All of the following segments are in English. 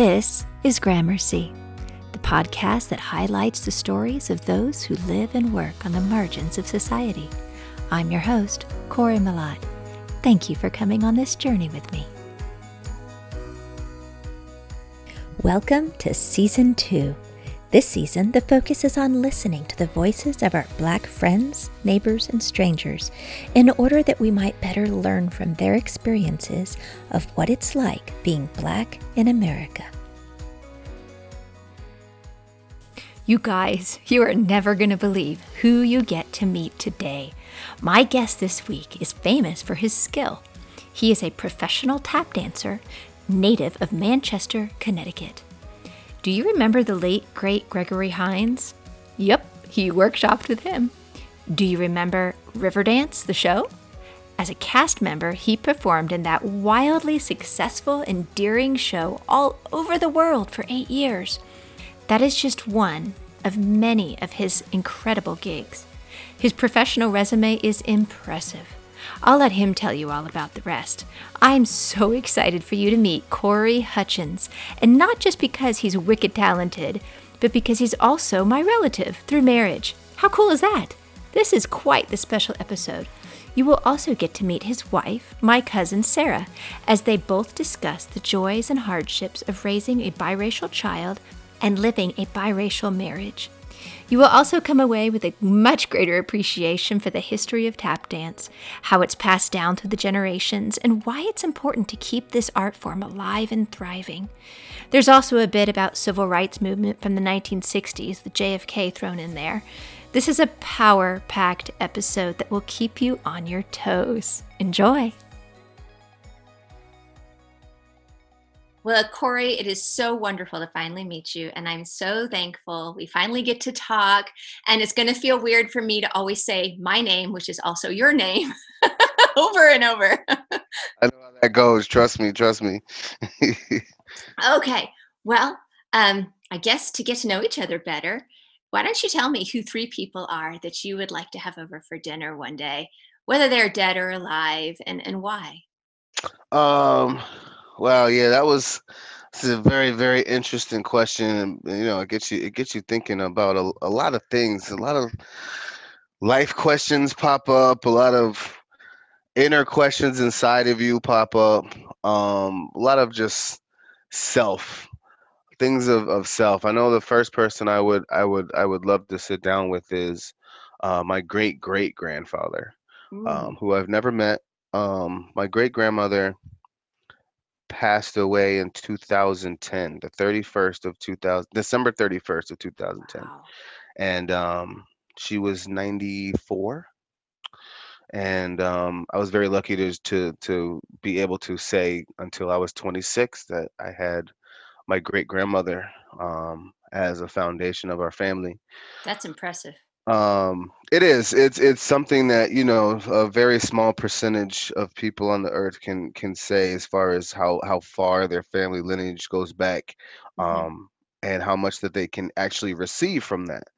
This is Gramercy, the podcast that highlights the stories of those who live and work on the margins of society. I'm your host, Corey Malott. Thank you for coming on this journey with me. Welcome to Season 2. This season, the focus is on listening to the voices of our Black friends, neighbors, and strangers in order that we might better learn from their experiences of what it's like being Black in America. You guys, you are never going to believe who you get to meet today. My guest this week is famous for his skill. He is a professional tap dancer, native of Manchester, Connecticut. Do you remember the late, great Gregory Hines? Yep, he workshopped with him. Do you remember Riverdance, the show? As a cast member, he performed in that wildly successful, endearing show all over the world for eight years. That is just one of many of his incredible gigs. His professional resume is impressive. I'll let him tell you all about the rest. I'm so excited for you to meet Corey Hutchins, and not just because he's wicked talented, but because he's also my relative through marriage. How cool is that? This is quite the special episode. You will also get to meet his wife, my cousin Sarah, as they both discuss the joys and hardships of raising a biracial child and living a biracial marriage. You will also come away with a much greater appreciation for the history of tap dance, how it's passed down through the generations, and why it's important to keep this art form alive and thriving. There's also a bit about civil rights movement from the 1960s, the JFK thrown in there. This is a power-packed episode that will keep you on your toes. Enjoy. Well, Corey, it is so wonderful to finally meet you. And I'm so thankful we finally get to talk. And it's going to feel weird for me to always say my name, which is also your name, over and over. I know how that goes. Trust me. Trust me. okay. Well, um, I guess to get to know each other better, why don't you tell me who three people are that you would like to have over for dinner one day, whether they're dead or alive, and, and why? Um, Wow, yeah, that was this is a very, very interesting question. And, you know, it gets you it gets you thinking about a, a lot of things. A lot of life questions pop up, a lot of inner questions inside of you pop up. Um, a lot of just self things of, of self. I know the first person I would I would I would love to sit down with is uh, my great great grandfather, um, who I've never met. Um, my great grandmother passed away in 2010, the 31st of 2000, December 31st of 2010. Wow. And um, she was 94. And um, I was very lucky to, to to be able to say until I was 26 that I had my great grandmother um, as a foundation of our family. That's impressive. Um, it is. It's it's something that you know a very small percentage of people on the earth can can say as far as how how far their family lineage goes back, mm-hmm. um, and how much that they can actually receive from that.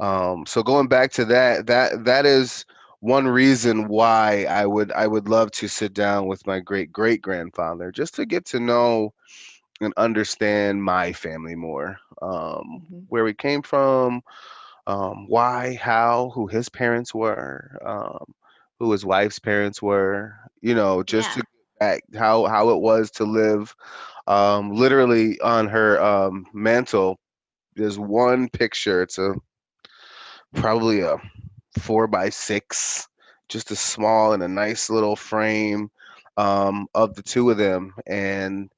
Um, so going back to that, that that is one reason why I would I would love to sit down with my great great grandfather just to get to know and understand my family more, um, mm-hmm. where we came from um, why, how, who his parents were, um, who his wife's parents were, you know, just yeah. to back how how it was to live um, literally on her um, mantle. There's one picture. It's a probably a four by six, just a small and a nice little frame um, of the two of them, and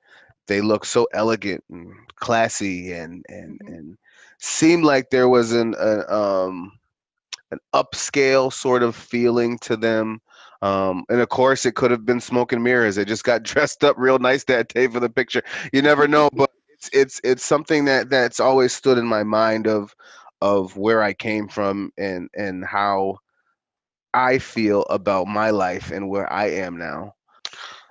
they look so elegant and classy and and mm-hmm. and seemed like there was an a, um, an upscale sort of feeling to them. Um, and of course, it could have been smoke and mirrors. They just got dressed up real nice that day for the picture. You never know, but it's it's it's something that that's always stood in my mind of of where I came from and and how I feel about my life and where I am now.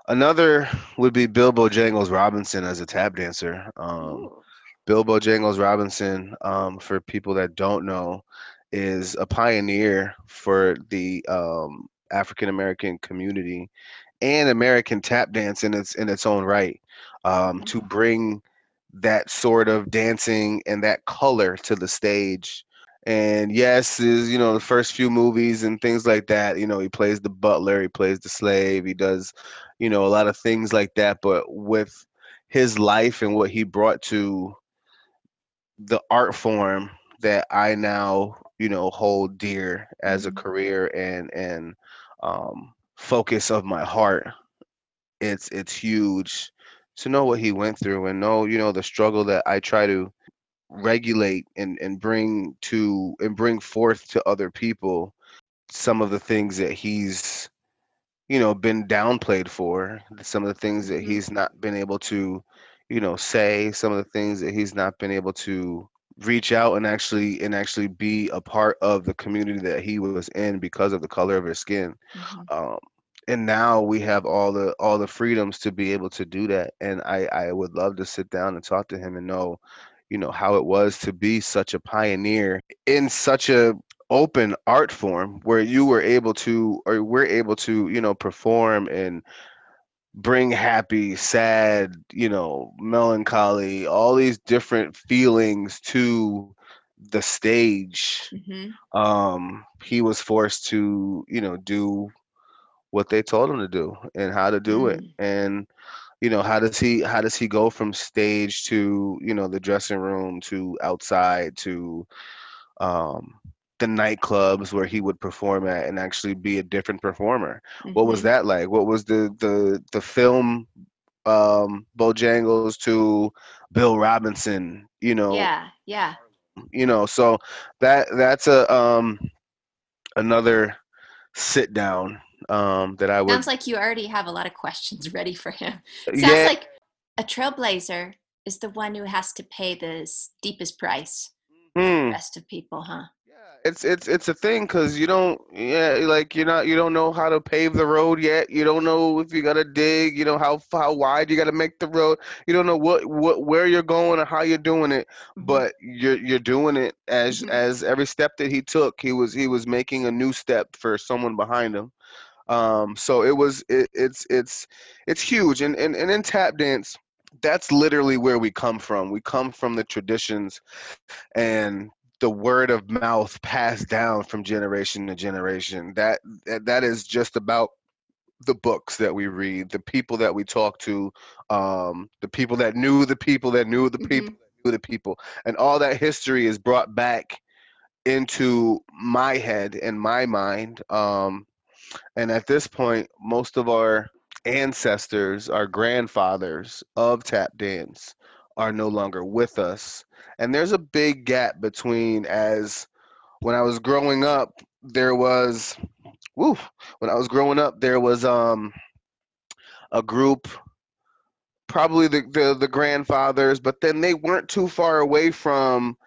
Another would be Bill Bojangles Robinson as a tap dancer. Um, Bill Bojangles Robinson, um, for people that don't know, is a pioneer for the um, African American community and American tap dance in its in its own right um, to bring that sort of dancing and that color to the stage. And yes is you know the first few movies and things like that you know he plays the butler he plays the slave he does you know a lot of things like that. But with his life and what he brought to the art form that i now you know hold dear as a Mhm. career and and um focus of my heart it's it's huge to know what he went through and know you know the struggle that i try to regulate and and bring to and bring forth to other people some of the things that he's you know been downplayed for some of the things that Mhm. he's not been able to you know say some of the things that he's not been able to reach out and actually and actually be a part of the community that he was in because of the color of his skin Mhm. um and now we have all the all the freedoms to be able to do that and i i would love to sit down and talk to him and know you know how it was to be such a pioneer in such a open art form where you were able to or we're able to you know perform and bring happy sad you know melancholy all these different feelings to the stage Mhm. um he was forced to you know do what they told him to do and how to do it Mm. and you know how does he how does he go from stage to you know the dressing room to outside to um the nightclubs where he would perform at and actually be a different performer what was Mhm. that like what was the the the film um bojangles to bill robinson you know Yeah. Yeah. you know so that that's a um another sit down um that i would Sounds like you already have a lot of questions ready for him. Sounds yeah like a trailblazer is the one who has to pay the steepest price for the hmm. rest of people, huh? It's it's it's a thing because you don't yeah like you're not you don't know how to pave the road yet. You don't know if you gotta dig. You know how how wide you gotta make the road. You don't know what what where you're going or how you're doing it. Mhm. But you're you're doing it as Mhm. as every step that he took, he was he was making a new step for someone behind him. Um, so it was it, it's it's it's huge and, and and in tap dance, that's literally where we come from. We come from the traditions and the word of mouth passed down from generation to generation. That that that is just about the books that we read, the people that we talk to, um, the people that knew the people that knew the people Mhm. that knew the people, and all that history is brought back into my head and my mind. Um, and at this point, most of our ancestors, our grandfathers of tap dance, are no longer with us. And there's a big gap between as when I was growing up, there was woo, when I was growing up, there was um a group, probably the, the the grandfathers, but then they weren't too far away from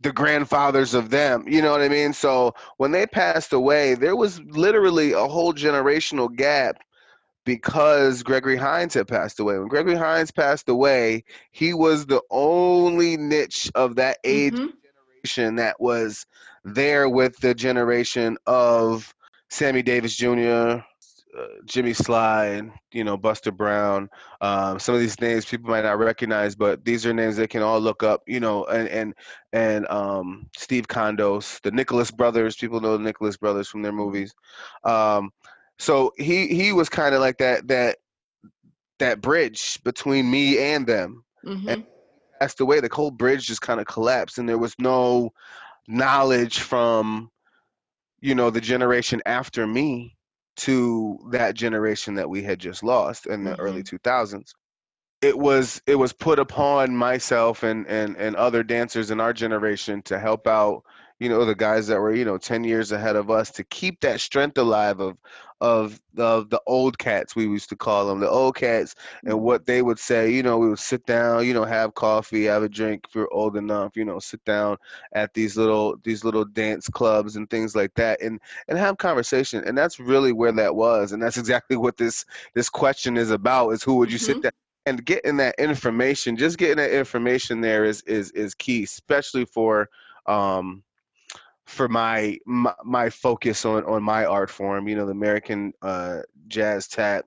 the grandfathers of them. You know what I mean? So when they passed away, there was literally a whole generational gap because Gregory Hines had passed away. When Gregory Hines passed away, he was the only niche of that age Mhm. generation that was there with the generation of Sammy Davis Jr., uh, Jimmy Slyde, you know, Buster Brown. Um, some of these names people might not recognize, but these are names they can all look up. You know, and and and um, Steve Condos, the Nicholas brothers. People know the Nicholas brothers from their movies. Um, so he he was kind of like that that that bridge between me and them. And Mhm. passed away, the whole bridge just kind of collapsed, and there was no knowledge from you know the generation after me to that generation that we had just lost in the early Mhm. 2000s it was it was put upon myself and and and other dancers in our generation to help out you know the guys that were you know 10 years ahead of us to keep that strength alive of of the the old cats we used to call them the old cats and Mhm. what they would say you know we would sit down you know have coffee have a drink if you're old enough you know sit down at these little these little dance clubs and things like that and and have conversation and that's really where that was and that's exactly what this this question is about is who would you sit Mhm. down and getting that information just getting that information there is is is key especially for um for my my, my focus on on my art form you know the american uh jazz tap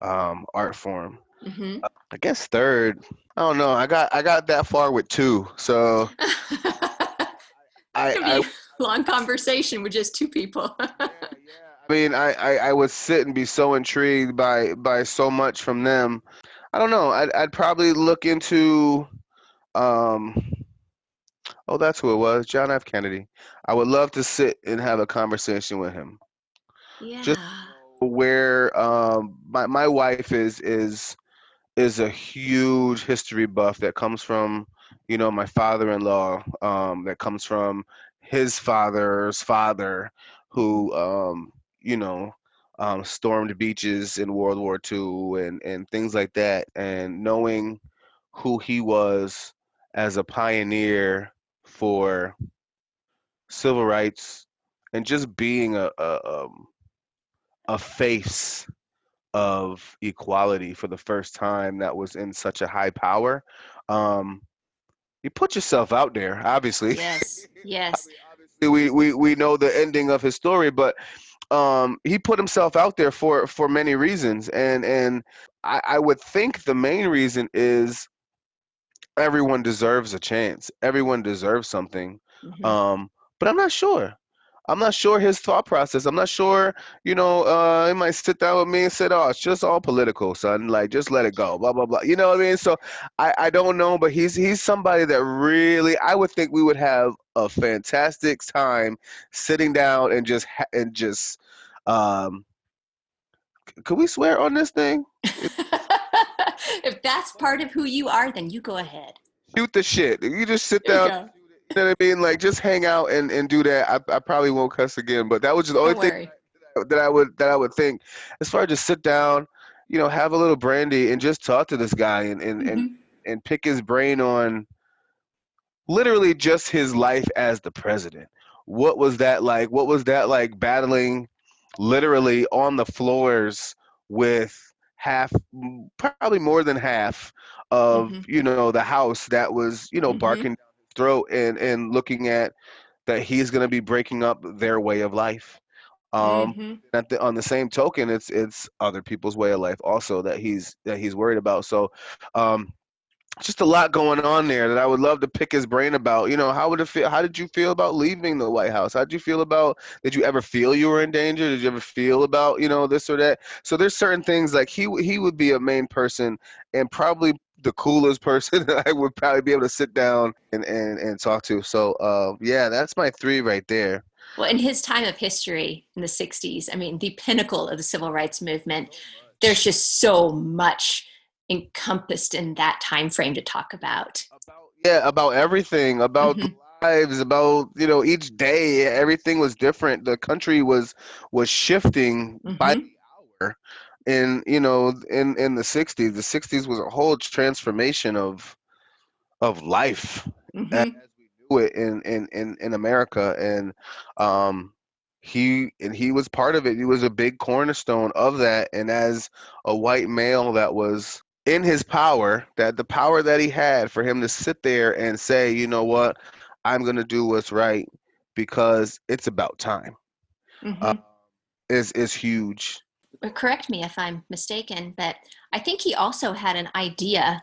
um art form Mhm. I guess third. I don't know. I got I got that far with two. So I, I long conversation with just two people. yeah, yeah. I mean, I, I, I would sit and be so intrigued by by so much from them. I don't know. I'd I'd probably look into, um, oh, that's who it was, John F. Kennedy. I would love to sit and have a conversation with him. Yeah. Just where um my my wife is is is a huge history buff that comes from you know my father-in-law um that comes from his father's father who um you know um, stormed beaches in World War II and and things like that, and knowing who he was as a pioneer for civil rights and just being a a, um, a face of equality for the first time that was in such a high power. Um, you put yourself out there, obviously. Yes, yes. we, we we know the ending of his story, but um, he put himself out there for for many reasons, and and I, I would think the main reason is everyone deserves a chance. Everyone deserves something. Mm-hmm. Um, but I'm not sure. I'm not sure his thought process. I'm not sure, you know, uh, he might sit down with me and say, "Oh, it's just all political, son. Like, just let it go." Blah blah blah. You know what I mean? So, I I don't know, but he's he's somebody that really I would think we would have a fantastic time sitting down and just and just um. Could we swear on this thing? if that's part of who you are, then you go ahead. Shoot the shit. You just sit down you know what I mean? Like just hang out and, and do that. I, I probably won't cuss again, but that was just the only Don't thing worry. that I would that I would think. As far as just sit down, you know, have a little brandy and just talk to this guy and and, mm-hmm. and, and pick his brain on literally just his life as the president. What was that like? What was that like battling literally on the floors with half probably more than half of mm-hmm. you know the house that was you know mm-hmm. barking throat and and looking at that he's going to be breaking up their way of life um mm-hmm. at the, on the same token it's it's other people's way of life also that he's that he's worried about so um just a lot going on there that I would love to pick his brain about. You know, how would it feel? How did you feel about leaving the White House? How did you feel about? Did you ever feel you were in danger? Did you ever feel about you know this or that? So there's certain things like he he would be a main person and probably the coolest person that I would probably be able to sit down and, and, and talk to. So uh, yeah, that's my three right there. Well, in his time of history in the 60s, I mean, the pinnacle of the civil rights movement, there's just so much encompassed in that time frame to talk about. yeah, about everything, about mm-hmm. lives, about you know each day, everything was different. The country was was shifting mm-hmm. by the hour in you know in in the 60s the 60s was a whole transformation of of life mm-hmm. as we do it in in in, in america and um he and he was part of it he was a big cornerstone of that and as a white male that was in his power that the power that he had for him to sit there and say you know what i'm going to do what's right because it's about time mm-hmm. uh, is is huge correct me if I'm mistaken, but I think he also had an idea,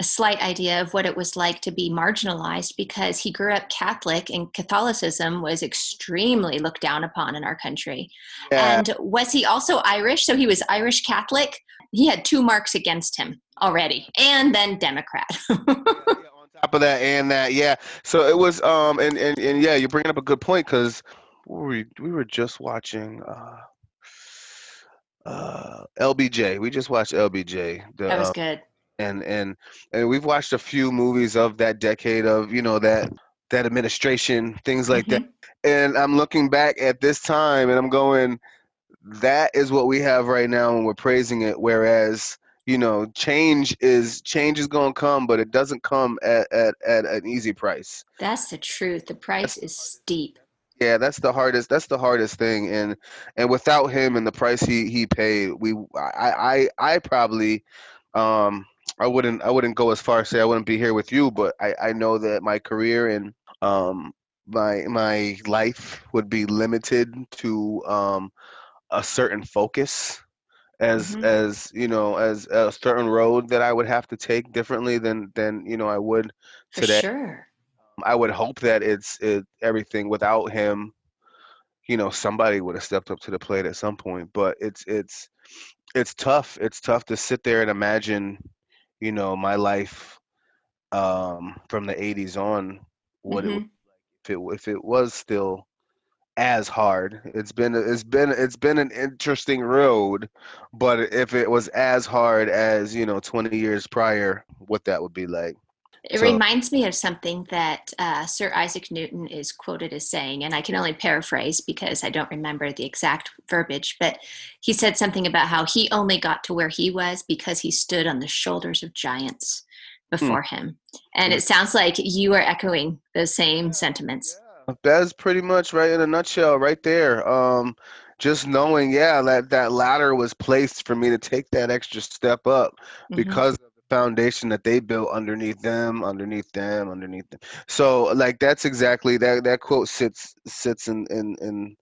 a slight idea of what it was like to be marginalized because he grew up Catholic and Catholicism was extremely looked down upon in our country. Yeah. And was he also Irish? So he was Irish Catholic. He had two marks against him already, and then Democrat. On top of that and that yeah so it was um and and, and yeah you're bringing up a good point because we, we were just watching uh uh, LBJ. We just watched LBJ. The, that was uh, good. And and and we've watched a few movies of that decade of you know that that administration things like mm-hmm. that. And I'm looking back at this time and I'm going, that is what we have right now, and we're praising it. Whereas you know change is change is going to come but it doesn't come at, at, at an easy price that's the truth the price is steep yeah, that's the hardest. That's the hardest thing, and and without him and the price he he paid, we I I I probably um I wouldn't I wouldn't go as far as say I wouldn't be here with you, but I I know that my career and um my my life would be limited to um a certain focus as Mhm. as you know as a certain road that I would have to take differently than than you know I would For today. sure. I would hope that it's it, everything without him. You know, somebody would have stepped up to the plate at some point, but it's it's it's tough. It's tough to sit there and imagine, you know, my life um, from the '80s on. What it would Mhm. if it if it was still as hard. It's been it's been it's been an interesting road, but if it was as hard as you know 20 years prior, what that would be like. It So reminds me of something that uh, Sir Isaac Newton is quoted as saying, and I can only paraphrase because I don't remember the exact verbiage, but he said something about how he only got to where he was because he stood on the shoulders of giants hmm, before him. And yeah, it sounds like you are echoing those same sentiments. yeah, that's pretty much right in a nutshell, right there. Um, just knowing, yeah, that that ladder was placed for me to take that extra step up hmm because of the foundation that they built underneath them, underneath them, underneath them. So, like, that's exactly that. That quote sits sits in in in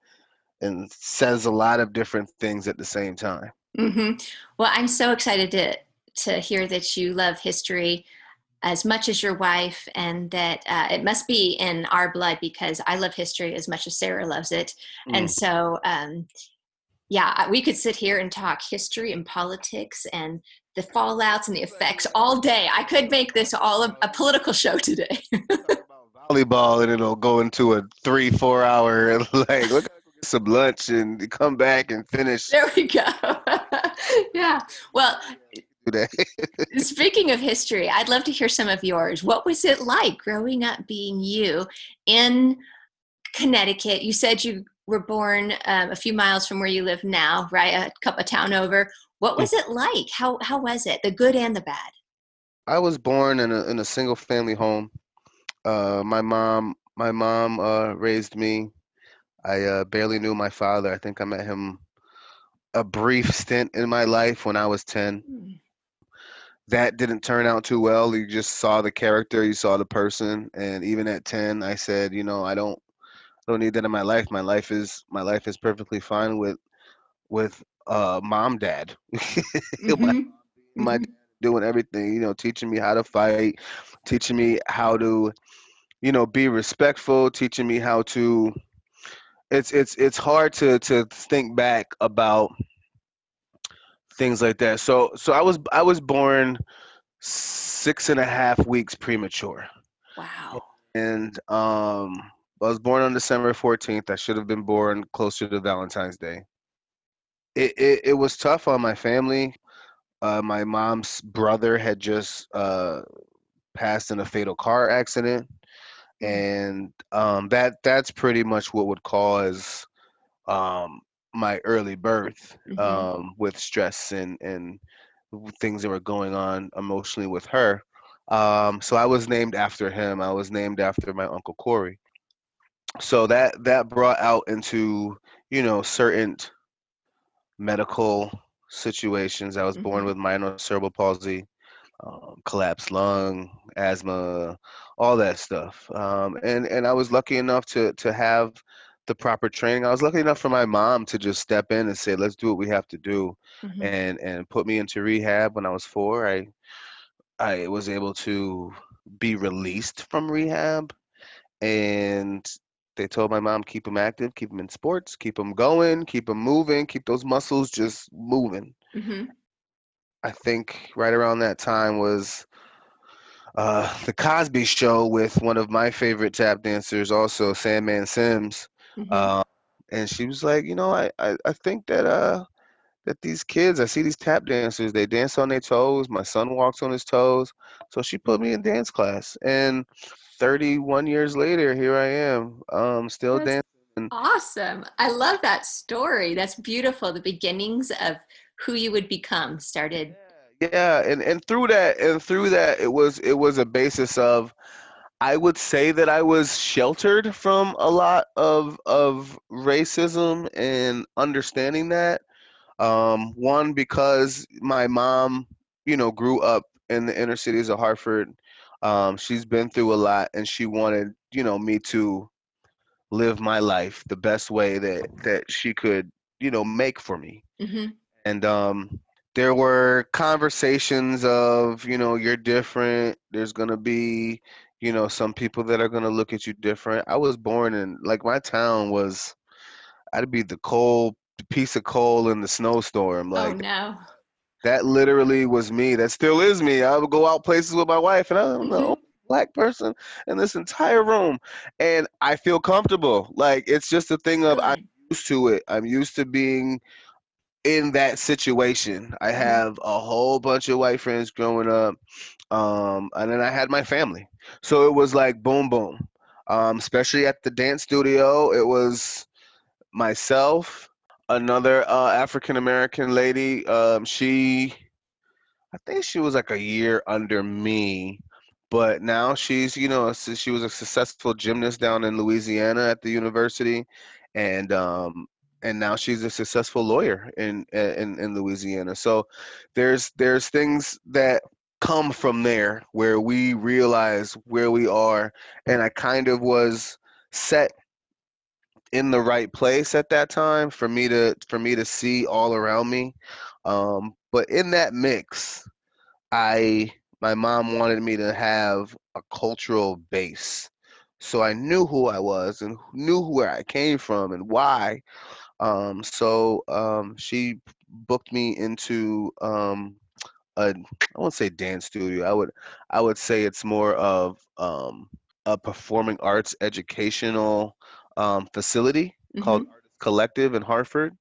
and says a lot of different things at the same time. hmm Well, I'm so excited to to hear that you love history as much as your wife, and that uh, it must be in our blood because I love history as much as Sarah loves it. And Mm. so, um, yeah, we could sit here and talk history and politics and the fallouts and the effects all day. I could make this all a, a political show today. Volleyball and it'll go into a three, four hour like look get some lunch and come back and finish there we go. yeah. Well, today. Speaking of history, I'd love to hear some of yours. What was it like growing up being you in Connecticut? You said you were born um, a few miles from where you live now, right? A couple of town over. What was it like? How how was it? The good and the bad. I was born in a in a single family home. Uh, my mom my mom uh, raised me. I uh, barely knew my father. I think I met him a brief stint in my life when I was 10. That didn't turn out too well. You just saw the character, you saw the person, and even at 10, I said, you know, I don't I don't need that in my life. My life is my life is perfectly fine with with uh mom dad. my Mm-hmm. my Mm-hmm. dad doing everything, you know, teaching me how to fight, teaching me how to, you know, be respectful, teaching me how to it's it's it's hard to to think back about things like that. So so I was I was born six and a half weeks premature. Wow. And um I was born on December 14th. I should have been born closer to Valentine's Day. It it, it was tough on my family. Uh, my mom's brother had just uh, passed in a fatal car accident, Mm. and um, that that's pretty much what would cause um, my early birth Mm-hmm. um, with stress and and things that were going on emotionally with her. Um, so I was named after him. I was named after my uncle Corey. So that that brought out into you know certain medical situations. I was born Mm-hmm. with minor cerebral palsy, um, collapsed lung, asthma, all that stuff. Um, and and I was lucky enough to to have the proper training. I was lucky enough for my mom to just step in and say, "Let's do what we have to do," Mm-hmm. and and put me into rehab when I was four. I I was able to be released from rehab, and they told my mom keep him active, keep him in sports, keep him going, keep him moving, keep those muscles just moving. Mm-hmm. I think right around that time was uh, the Cosby Show with one of my favorite tap dancers, also Sandman Sims. Mm-hmm. Uh, and she was like, you know, I, I, I think that uh that these kids, I see these tap dancers, they dance on their toes. My son walks on his toes. So she put me in dance class. And 31 years later, here I am, um, still That's dancing. awesome. I love that story. That's beautiful. The beginnings of who you would become started. Yeah, and, and through that and through that it was it was a basis of I would say that I was sheltered from a lot of of racism and understanding that. Um, one because my mom, you know, grew up in the inner cities of Hartford. Um, she's been through a lot, and she wanted, you know, me to live my life the best way that that she could, you know, make for me. Mm-hmm. and um, there were conversations of you know you're different. There's gonna be you know some people that are gonna look at you different. I was born in like my town was. I'd be the coal the piece of coal in the snowstorm. like Oh Like no. that literally was me. That still is me. I would go out places with my wife, and I don't know black person in this entire room, and I feel comfortable. Like it's just a thing of I'm used to it. I'm used to being in that situation. I Mhm. have a whole bunch of white friends growing up, um, and then I had my family. So it was like boom, boom. Um, especially at the dance studio, it was myself, another uh, African American lady. Um, she I think she was like a year under me, but now she's, you know, she was a successful gymnast down in Louisiana at the university, and um, and now she's a successful lawyer in in in Louisiana. So there's there's things that come from there where we realize where we are, and I kind of was set in the right place at that time for me to for me to see all around me. Um, but in that mix I my mom wanted me to have a cultural base. So I knew who I was and knew where I came from and why. Um, so um, she booked me into um, a I won't say dance studio. I would I would say it's more of um, a performing arts educational um, facility called Mhm. Artist Collective in Hartford.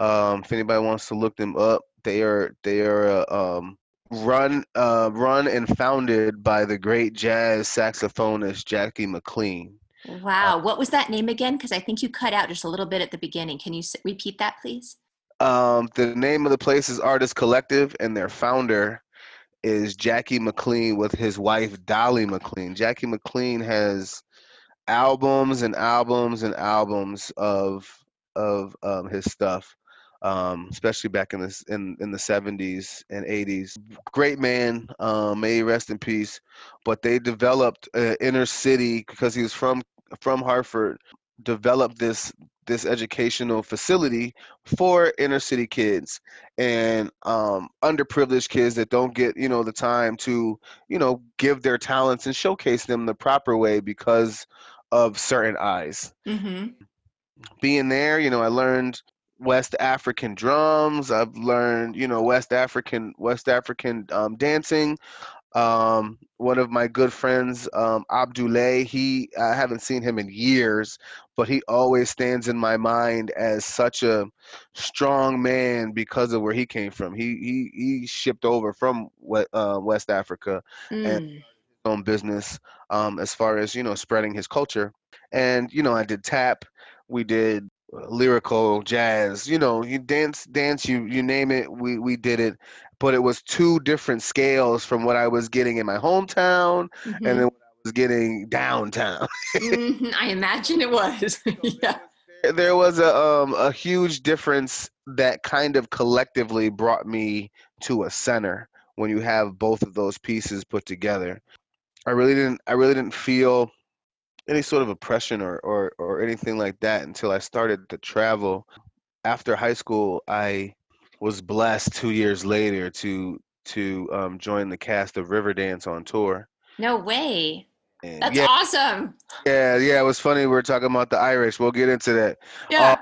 Um, if anybody wants to look them up, they are they are uh, um, run uh, run and founded by the great jazz saxophonist Jackie McLean. Uh, Wow. What was that name again? Because I think you cut out just a little bit at the beginning. Can you s- repeat that, please? um, the name of the place is Artist Collective, and their founder is Jackie McLean with his wife Dolly McLean. Jackie McLean has albums and albums and albums of of um, his stuff, um, especially back in the in in the seventies and eighties. Great man, um, may he rest in peace. But they developed uh, inner city because he was from from Hartford. Developed this this educational facility for inner city kids and um, underprivileged kids that don't get you know the time to you know give their talents and showcase them the proper way because of certain eyes. Mm-hmm. Being there, you know, I learned West African drums. I've learned, you know, West African West African um, dancing. Um, one of my good friends, um, Abdoulaye, he I haven't seen him in years, but he always stands in my mind as such a strong man because of where he came from. He he he shipped over from uh, West Africa and Mm. own business um, as far as you know spreading his culture and you know i did tap we did uh, lyrical jazz you know you dance dance you you name it we we did it but it was two different scales from what i was getting in my hometown and then Mm-hmm. what i was getting downtown hmm I imagine it was. yeah. there there was a um a huge difference that kind of collectively brought me to a center when you have both of those pieces put together I really didn't I really didn't feel any sort of oppression or, or or anything like that until I started to travel. After high school, I was blessed two years later to to um, join the cast of Riverdance on tour. No way. And That's yeah, awesome. yeah, yeah. It was funny. We were talking about the Irish. We'll get into that. Yeah.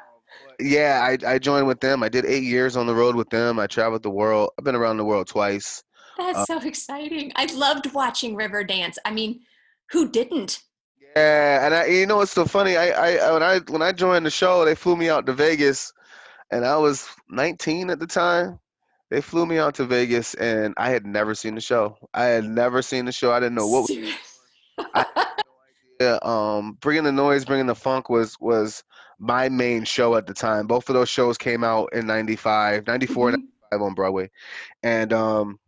yeah, I I joined with them. I did eight years on the road with them. I traveled the world. I've been around the world twice. That's Uh, so exciting. I loved watching Riverdance. I mean, who didn't? yeah, and I, you know, it's so funny. I, I when I when I joined the show, they flew me out to Vegas and I was 19 at the time. They flew me out to Vegas, and I had never seen the show. I had never seen the show. I didn't know what. I, yeah, um, bringing the noise, bringing the funk was was my main show at the time. Both of those shows came out in 95, 94, Mhm. 95 on Broadway, and um,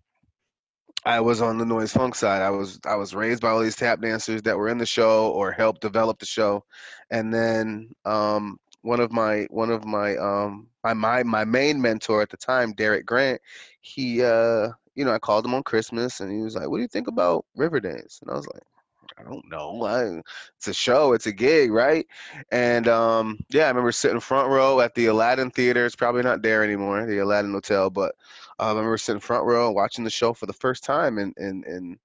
I was on the noise funk side. I was I was raised by all these tap dancers that were in the show or helped develop the show, and then um, one of my one of my um my my my main mentor at the time, Derick Grant, he uh you know I called him on Christmas and he was like, "What do you think about Riverdance?" And I was like, I don't know. I, it's a show, it's a gig, right? And um, yeah, I remember sitting front row at the Aladdin Theater. It's probably not there anymore, the Aladdin Hotel, but uh, I remember sitting front row watching the show for the first time and and and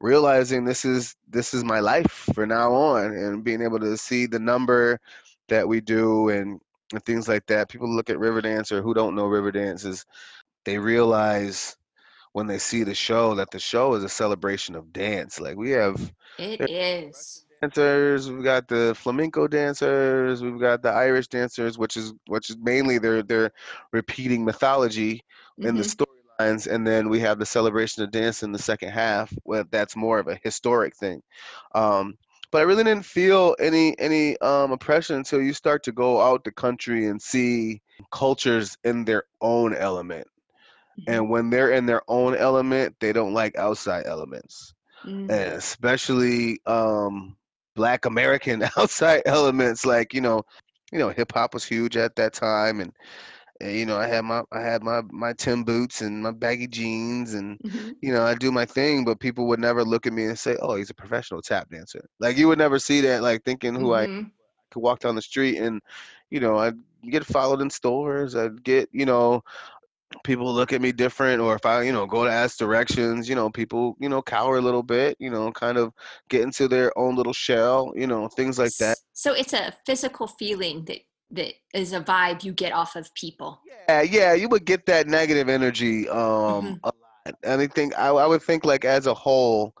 realizing this is this is my life for now on, and being able to see the number that we do and and things like that. People look at Riverdance or who don't know Riverdance is they realize when they see the show that the show is a celebration of dance. Like we have it is dancers, we've got the flamenco dancers, we've got the Irish dancers, which is which is mainly they're they're repeating mythology mm-hmm. in the mm-hmm. storylines, and then we have the celebration of dance in the second half, where that's more of a historic thing. Um, but I really didn't feel any any um, oppression until you start to go out the country and see cultures in their own element. Mm-hmm. And when they're in their own element, they don't like outside elements, mm-hmm. and especially um, Black American outside elements. Like you know, you know, hip hop was huge at that time, and and, you know, I had my I had my my Tim boots and my baggy jeans, and mm-hmm. you know, I do my thing. But people would never look at me and say, "Oh, he's a professional tap dancer." Like you would never see that. Like thinking who mm-hmm. I could walk down the street and, you know, I'd get followed in stores. I'd get, you know, people look at me different or if i you know go to ask directions you know people you know cower a little bit you know kind of get into their own little shell you know things like that so it's a physical feeling that that is a vibe you get off of people. Yeah, yeah, you would get that negative energy um mm-hmm. a lot. And I think I, I would think like as a whole,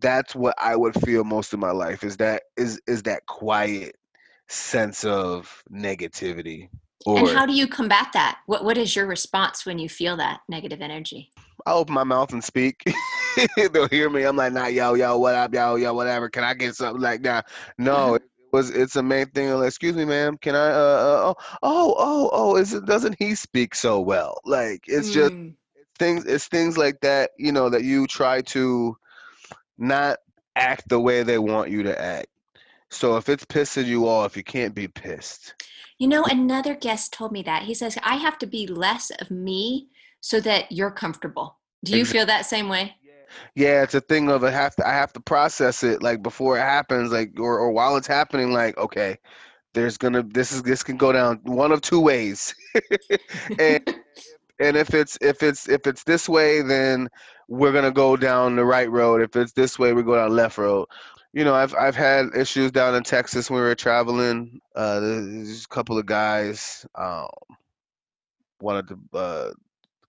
that's what I would feel most of my life is that is is that quiet sense of negativity. Or, and how do you combat that? What what is your response when you feel that negative energy? I open my mouth and speak. They'll hear me. I'm like, nah, yo, yo, what up, yo, yo, whatever. Can I get something like that? No, was it's a main thing. Like, Excuse me, ma'am. Can I? Uh, uh, oh, oh, oh, oh. Is it? Doesn't he speak so well? Like it's mm. just things. It's things like that. You know that you try to not act the way they want you to act. So if it's pissing you off, you can't be pissed. You know, another guest told me that. He says, I have to be less of me so that you're comfortable. Do you exactly. feel that same way? Yeah, it's a thing of I have to I have to process it like before it happens, like or or while it's happening, like okay, there's gonna this is this can go down one of two ways, and and if it's if it's if it's this way, then we're gonna go down the right road. If it's this way, we go down left road. You know, I've I've had issues down in Texas when we were traveling. Uh, there's a couple of guys. Um, wanted to, uh,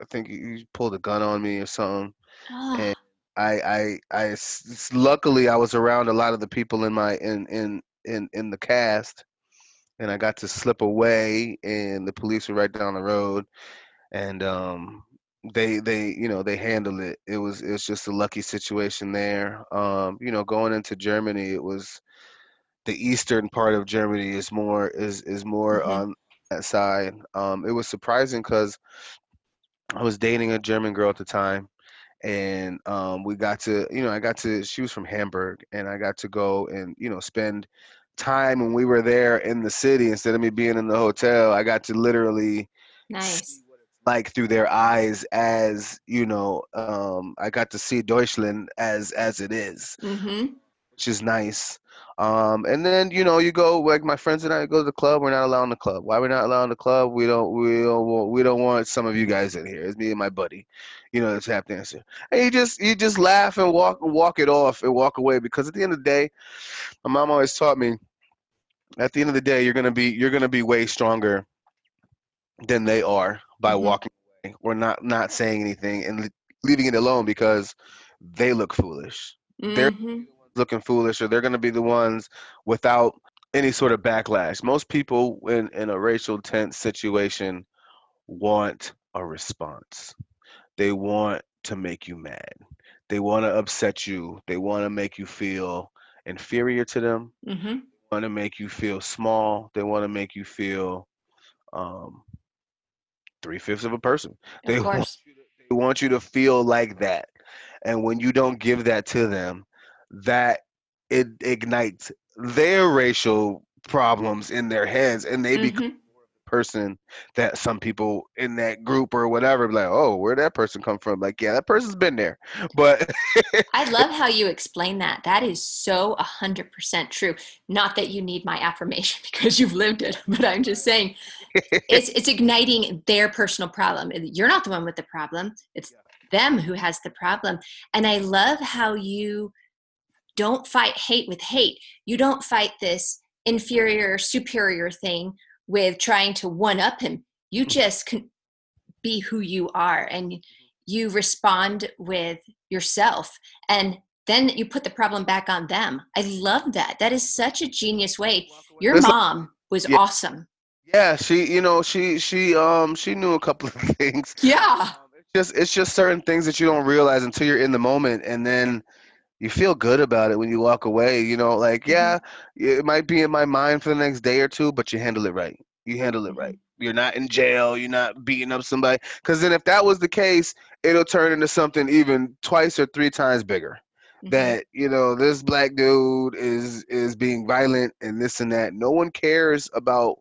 I think he pulled a gun on me or something, oh. and I, I, I, luckily I was around a lot of the people in my in in in in the cast, and I got to slip away, and the police were right down the road, and um, they they you know they handled it. It was it was just a lucky situation there. Um, you know, going into Germany, it was the eastern part of Germany is more is is more mm-hmm. on that side. Um, it was surprising because I was dating a German girl at the time and um, we got to you know i got to she was from hamburg and i got to go and you know spend time when we were there in the city instead of me being in the hotel i got to literally nice like through their eyes as you know um, i got to see deutschland as as it is, mm-hmm. Which is nice um, and then you know you go like my friends and I go to the club. We're not allowed in the club. Why we're not allowed in the club? We don't we don't want, we don't want some of you guys in here. It's me and my buddy, you know, the tap dancer. And you just you just laugh and walk walk it off and walk away because at the end of the day, my mom always taught me. At the end of the day, you're gonna be you're gonna be way stronger than they are by mm-hmm. walking away or not not saying anything and leaving it alone because they look foolish. Mm-hmm. They're looking foolish or they're going to be the ones without any sort of backlash. Most people in, in a racial tense situation want a response. They want to make you mad. They want to upset you. They want to make you feel inferior to them. Mm-hmm. want to make you feel small. They want to make you feel um, three fifths of a person. They, want to, they want you to feel like that. And when you don't give that to them, that it ignites their racial problems in their heads and they mm-hmm. become person that some people in that group or whatever like oh where that person come from? Like yeah that person's been there. But i love how you explain that. That is so 100% true. Not that you need my affirmation because you've lived it but i'm just saying it's it's igniting their personal problem. You're not the one with the problem. It's them who has the problem. And i love how you don't fight hate with hate you don't fight this inferior superior thing with trying to one up him. You mm. just can be who you are and you respond with yourself and then you put the problem back on them. I love that. That is such a genius way. Your mom was yeah. awesome. Yeah, she, you know, she she um she knew a couple of things. Yeah. Um, it's just it's just certain things that you don't realize until you're in the moment and then you feel good about it when you walk away. You know, like mm-hmm. yeah, it might be in my mind for the next day or two, but you handle it right. You handle it mm-hmm. right. You're not in jail. You're not beating up somebody. Because then, if that was the case, it'll turn into something even twice or three times bigger. Mm-hmm. That you know, this black dude is is being violent and this and that. No one cares about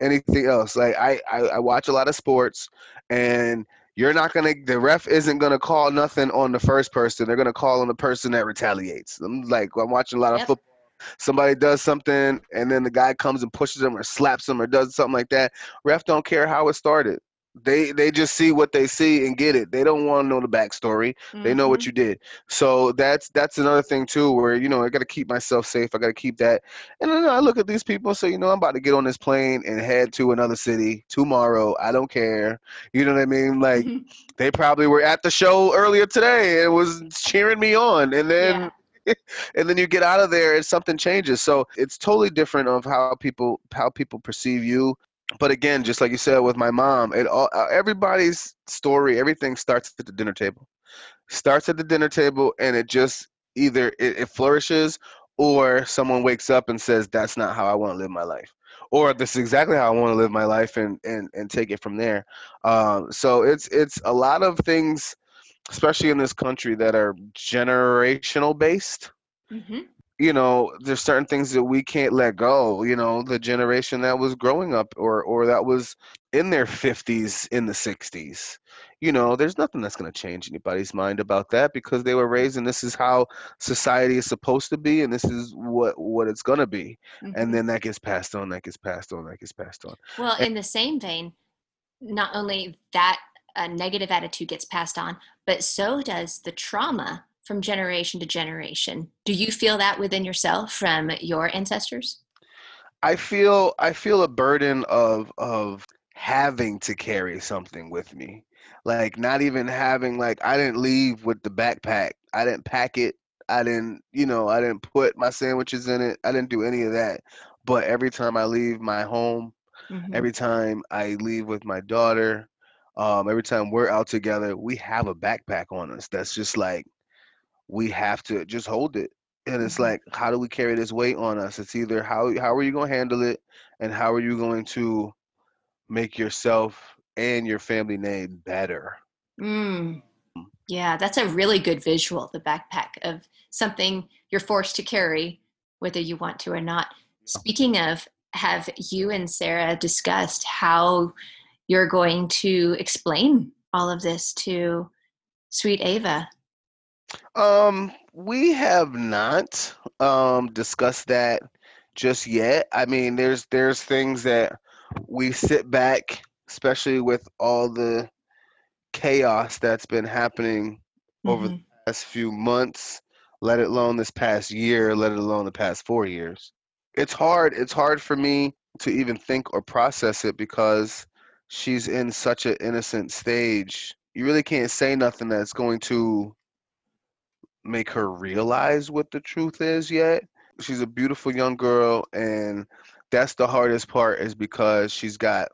anything else. Like I, I, I watch a lot of sports, and you're not gonna the ref isn't gonna call nothing on the first person. They're gonna call on the person that retaliates. I'm like I'm watching a lot of yep. football. Somebody does something and then the guy comes and pushes them or slaps them or does something like that. Ref don't care how it started. They they just see what they see and get it. They don't want to know the backstory. Mm-hmm. They know what mm-hmm. you did. So that's that's another thing too, where you know I got to keep myself safe. I got to keep that. And then I look at these people. So you know I'm about to get on this plane and head to another city tomorrow. I don't care. You know what I mean? Like they probably were at the show earlier today and was cheering me on, and then. Yeah and then you get out of there and something changes so it's totally different of how people how people perceive you but again, just like you said with my mom, it all uh, everybody's story, everything starts at the dinner table. Starts at the dinner table, and it just either it, it flourishes or someone wakes up and says, "That's not how I want to live my life," or "This is exactly how I want to live my life," and and and take it from there. Um, so it's it's a lot of things, especially in this country, that are generational based. Mm-hmm you know there's certain things that we can't let go you know the generation that was growing up or or that was in their 50s in the 60s you know there's nothing that's going to change anybody's mind about that because they were raised and this is how society is supposed to be and this is what what it's going to be mm-hmm. and then that gets passed on that gets passed on that gets passed on. Well and, in the same vein not only that a negative attitude gets passed on but so does the trauma from generation to generation. Do you feel that within yourself from your ancestors? I feel I feel a burden of of having to carry something with me. Like not even having like I didn't leave with the backpack. I didn't pack it. I didn't, you know, I didn't put my sandwiches in it. I didn't do any of that. But every time I leave my home, mm-hmm. every time I leave with my daughter, um, every time we're out together, we have a backpack on us that's just like we have to just hold it. And it's mm-hmm. like, how do we carry this weight on us? It's either how how are you going to handle it, and how are you going to make yourself and your family name better. Mm. Yeah, that's a really good visual. The backpack of something you're forced to carry, whether you want to or not. Speaking of, have you and Sarah discussed how you're going to explain all of this to sweet Ava? Um, we have not um discussed that just yet. I mean, there's there's things that we sit back, especially with all the chaos that's been happening mm-hmm. over the mm-hmm. past few months, let it alone this past year, let it alone the past four years. It's hard. It's hard for me to even think or process it because she's in such an innocent stage. You really can't say nothing that's going to make her realize what the truth is yet. She's a beautiful young girl, and that's the hardest part is because she's got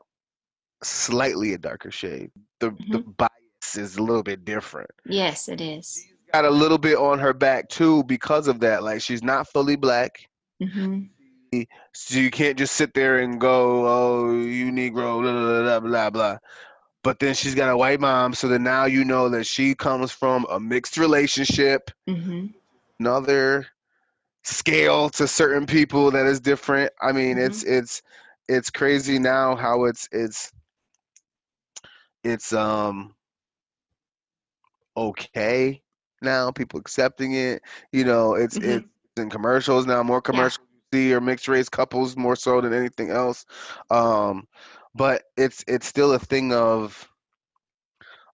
slightly a darker shade. The mm-hmm. the bias is a little bit different. Yes, it is. She's got a little bit on her back too because of that. Like she's not fully black. Mm-hmm. So you can't just sit there and go, "Oh, you Negro," blah blah blah blah blah but then she's got a white mom so then now you know that she comes from a mixed relationship mm-hmm. another scale to certain people that is different i mean mm-hmm. it's it's it's crazy now how it's it's it's um okay now people accepting it you know it's Mhm. it's in commercials now more commercials see are mixed race couples more so than anything else um but it's it's still a thing of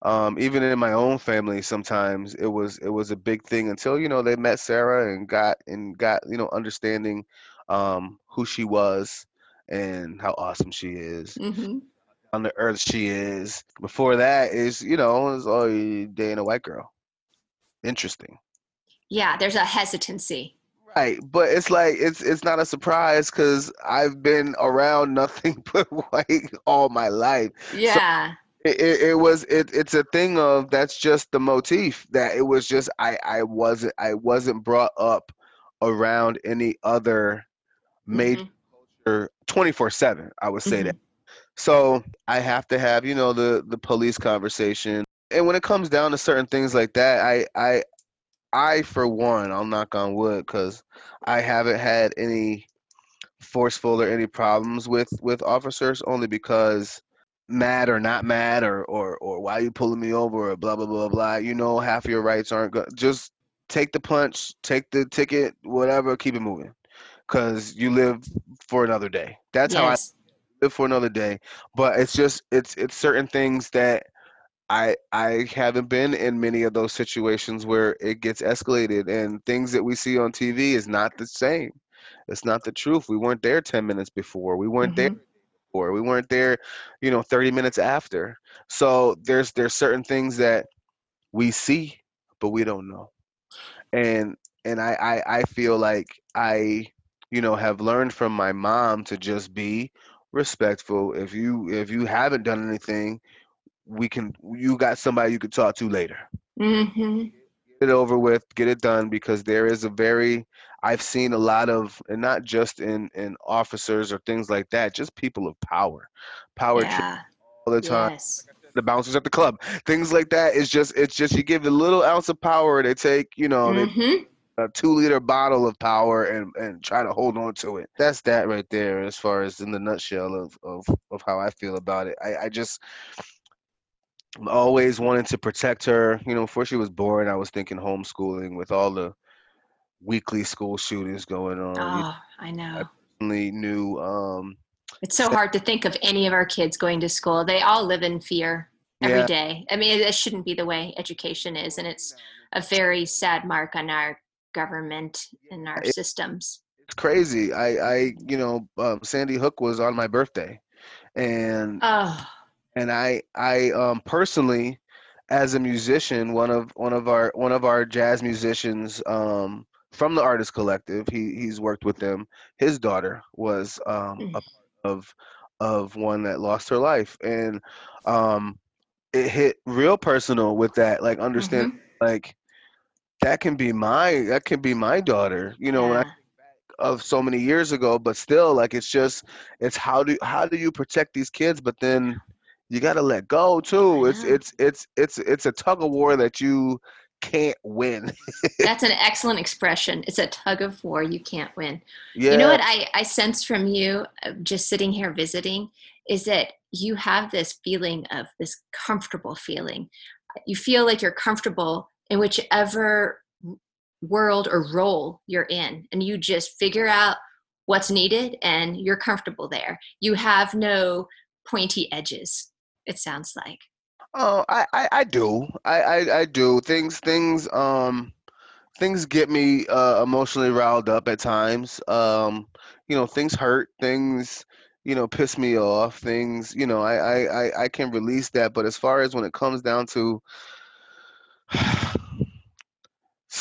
um even in my own family sometimes it was it was a big thing until you know they met sarah and got and got you know understanding um who she was and how awesome she is hmm on the earth she is. Before that is you know it's all you dating a white girl. Interesting. Yeah, there's a hesitancy. Right but it's like it's it's not a surprise because i've been around nothing but white all my life Yeah. it, it, it was it, it's a thing of that's just the motif that it was just i i wasn't i wasn't brought up around any other major Mhm. 24 7 i would say that Mhm. so i have to have you know the the police conversation and when it comes down to certain things like that i i i for one i'll knock on wood because i haven't had any forceful or any problems with with officers only because mad or not mad or or or why you pulling me over or blah blah blah blah. You know half of your rights aren't good just take the punch take the ticket whatever keep it moving because you live for another day. That's how i live for another day. But it's just it's it's certain things that i i haven't been in many of those situations where it gets escalated and things that we see on tv is not the same. It's not the truth. We weren't there 10 minutes before. We weren't there Mhm. before. We weren't there you know 30 minutes after. So there's there's certain things that we see but we don't know. And and I, I i feel like i you know have learned from my mom to just be respectful. If you if you haven't done anything we can you got somebody you could talk to later Mhm. get it over with get it done because there is a very i've seen a lot of and not just in in officers or things like that just people of power power Yeah. all the time Yes. the bouncers at the club things like that is just it's just you give a little ounce of power they take you know they Mhm. a two liter bottle of power and and try to hold on to it. That's that right there as far as in the nutshell of of, of how I feel about it. I, I just always wanted to protect her. You know, before she was born, I was thinking homeschooling with all the weekly school shootings going on. Oh, I know. definitely knew um It's so hard to think of any of our kids going to school. They all live in fear every Yeah. day. I mean, it shouldn't be the way education is, and it's a very sad mark on our government and our It- systems. it's crazy. I I you know um, Sandy Hook was on my birthday, and Oh, and I I um personally as a musician one of one of our one of our jazz musicians um from the artist collective he he's worked with them his daughter was um Mm. a part of of one that lost her life and um it hit real personal with that like understand mhm. like that can be my that can be my daughter you know when I of so many years ago but still like it's just it's how do how do you protect these kids but then you got to let go too it's it's it's it's it's a tug of war that you can't win That's an excellent expression. It's a tug of war. You can't win. yeah You know what I, I sense from you uh, just sitting here visiting is that you have this feeling of this comfortable feeling. You feel like you're comfortable in whichever world or role you're in, and you just figure out what's needed and you're comfortable there. You have no pointy edges, it sounds like. oh I, I i do. I, I i do. Things things um things get me uh emotionally riled up at times. Um you know things hurt things you know piss me off things you know I, I i i can release that but as far as when it comes down to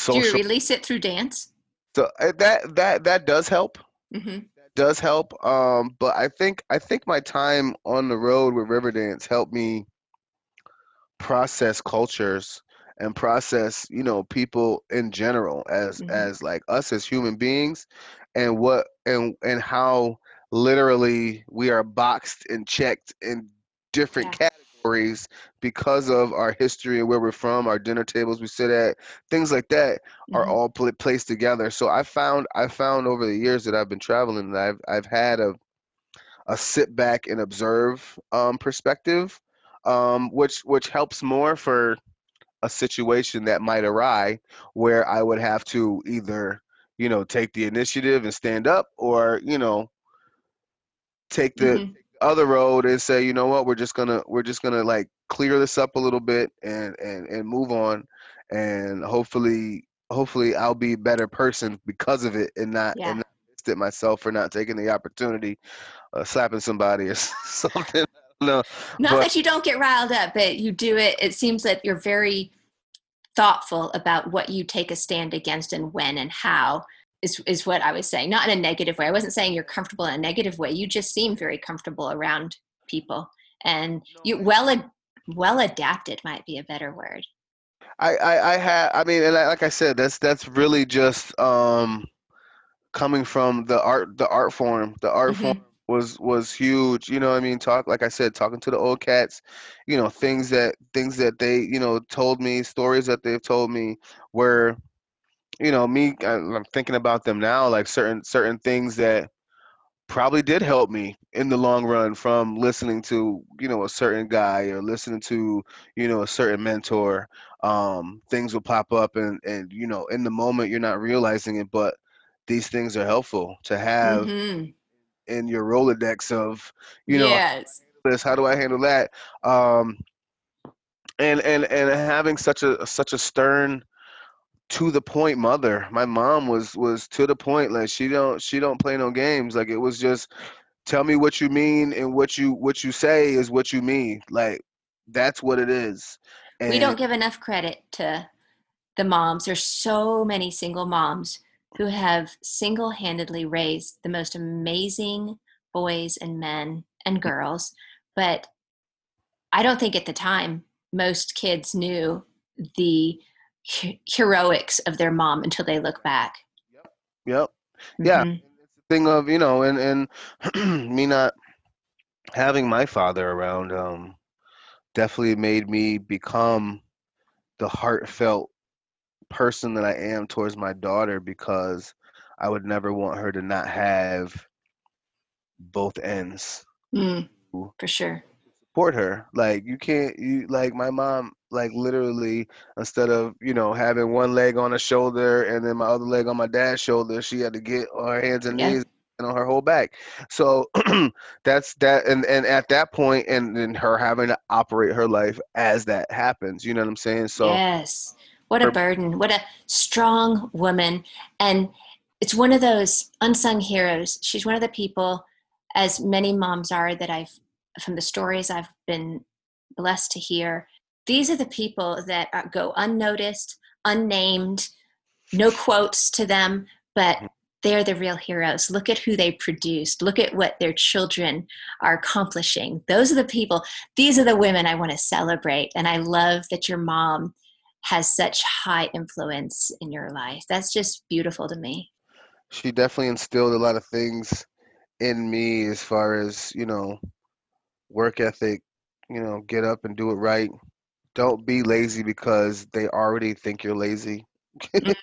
Do you release it through dance? so uh, that that that does help. Hmm does help um but i think i think my time on the road with riverdance helped me process cultures and process you know people in general as Mhm. as like us as human beings and what and and how literally we are boxed and checked in different Yeah. Because of our history and where we're from our dinner tables we sit at things like that are Mhm. all pla placed together so i found i found over the years that i've been traveling that i've i've had a a sit back and observe um, perspective, um, which which helps more for a situation that might arise where I would have to either you know take the initiative and stand up, or you know take the mm-hmm. Other road and say, you know what, we're just gonna we're just gonna like clear this up a little bit and and and move on, and hopefully hopefully I'll be a better person because of it and not yeah. and not it myself for not taking the opportunity, uh, slapping somebody or something. no, not but, that you don't get riled up, but you do it. It seems that you're very thoughtful about what you take a stand against and when and how is is what I was saying. Not in a negative way. I wasn't saying you're comfortable in a negative way. You just seem very comfortable around people, and you well well adapted might be a better word. I I, I had I mean, and like I said, that's that's really just um coming from the art the art form. The art mm-hmm. form was was huge. You know, I mean, talk like I said, talking to the old cats. You know, things that things that they you know told me, stories that they've told me were you know me i'm thinking about them now like certain certain things that probably did help me in the long run from listening to you know a certain guy or listening to you know a certain mentor um, things will pop up and and you know in the moment you're not realizing it but these things are helpful to have mm-hmm. in your rolodex of you know yes. this how do i handle that um, and and and having such a such a stern to the point mother. My mom was was to the point. Like she don't she don't play no games. Like it was just tell me what you mean and what you what you say is what you mean. Like that's what it is. And we don't give enough credit to the moms. There's so many single moms who have single-handedly raised the most amazing boys and men and girls, but I don't think at the time most kids knew the heroics of their mom until they look back. Yep. Yep. Yeah. Mm-hmm. Thing of, you know, and and me not having my father around um definitely made me become the heartfelt person that I am towards my daughter because I would never want her to not have both ends. Mm, for sure. Support her. Like you can't you like my mom like literally instead of you know having one leg on her shoulder and then my other leg on my dad's shoulder she had to get on her hands and yeah. knees and on her whole back. So that's that and and at that point and then her having to operate her life as that happens you know what i'm saying? So yes. What a burden. What a strong woman. And it's one of those unsung heroes. She's one of the people as many moms are that i've from the stories i've been blessed to hear these are the people that are, go unnoticed, unnamed, no quotes to them, but mm-hmm. they're the real heroes. Look at who they produced. Look at what their children are accomplishing. Those are the people, these are the women I want to celebrate. And I love that your mom has such high influence in your life. That's just beautiful to me. She definitely instilled a lot of things in me as far as, you know, work ethic, you know, get up and do it right, don't be lazy because they already think you're lazy. mm.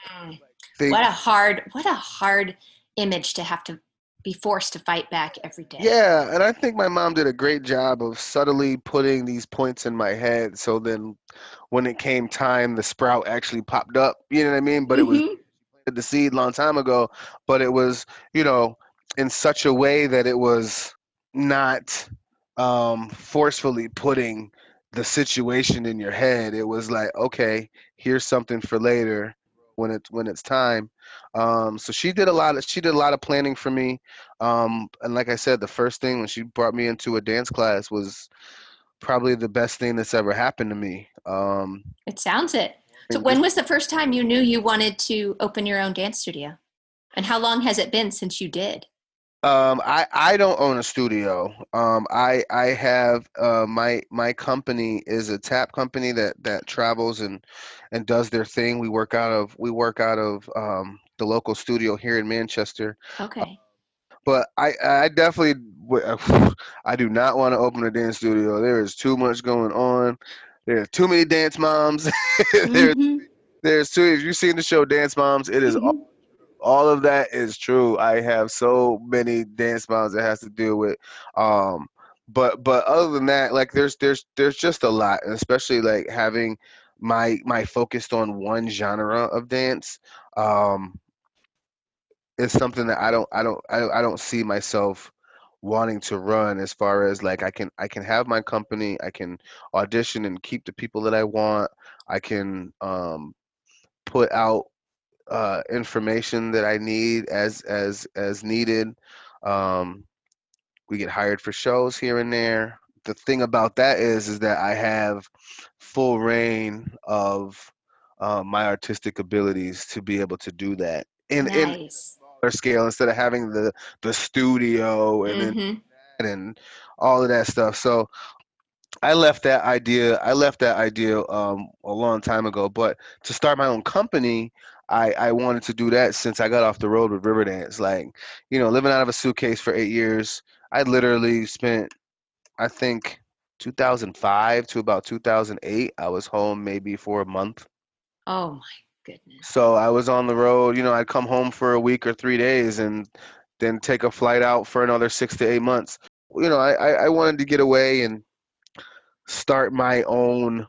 think, what a hard what a hard image to have to be forced to fight back every day. Yeah, and I think my mom did a great job of subtly putting these points in my head so then when it came time the sprout actually popped up. You know what I mean? But mm-hmm. it was mm-hmm. the seed long time ago, but it was, you know, in such a way that it was not um forcefully putting the situation in your head. It was like, okay, here's something for later when it's when it's time. Um, so she did a lot of she did a lot of planning for me. Um, and like I said, the first thing when she brought me into a dance class was probably the best thing that's ever happened to me. Um, it sounds it. So when was the first time you knew you wanted to open your own dance studio? And how long has it been since you did? Um, I I don't own a studio. Um, I I have uh, my my company is a tap company that that travels and and does their thing. We work out of we work out of um, the local studio here in Manchester. Okay. But I I definitely I do not want to open a dance studio. There is too much going on. There are too many dance moms. there's mm-hmm. there's too. If you've seen the show Dance Moms, it is mm-hmm. all all of that is true. I have so many dance moms that has to deal with. Um, but but other than that, like there's there's there's just a lot, and especially like having my my focused on one genre of dance. Um, is something that I don't I don't I, I don't see myself wanting to run as far as like I can I can have my company, I can audition and keep the people that I want. I can um, put out uh, information that I need as as as needed. Um, we get hired for shows here and there. The thing about that is is that I have full rein of uh, my artistic abilities to be able to do that. In nice. in scale instead of having the the studio and mm-hmm. and all of that stuff. So I left that idea. I left that idea um, a long time ago. But to start my own company, I, I wanted to do that since I got off the road with Riverdance. Like, you know, living out of a suitcase for eight years, I literally spent, I think, 2005 to about 2008. I was home maybe for a month. Oh my goodness. So I was on the road. You know, I'd come home for a week or three days and then take a flight out for another six to eight months. You know, I, I wanted to get away and start my own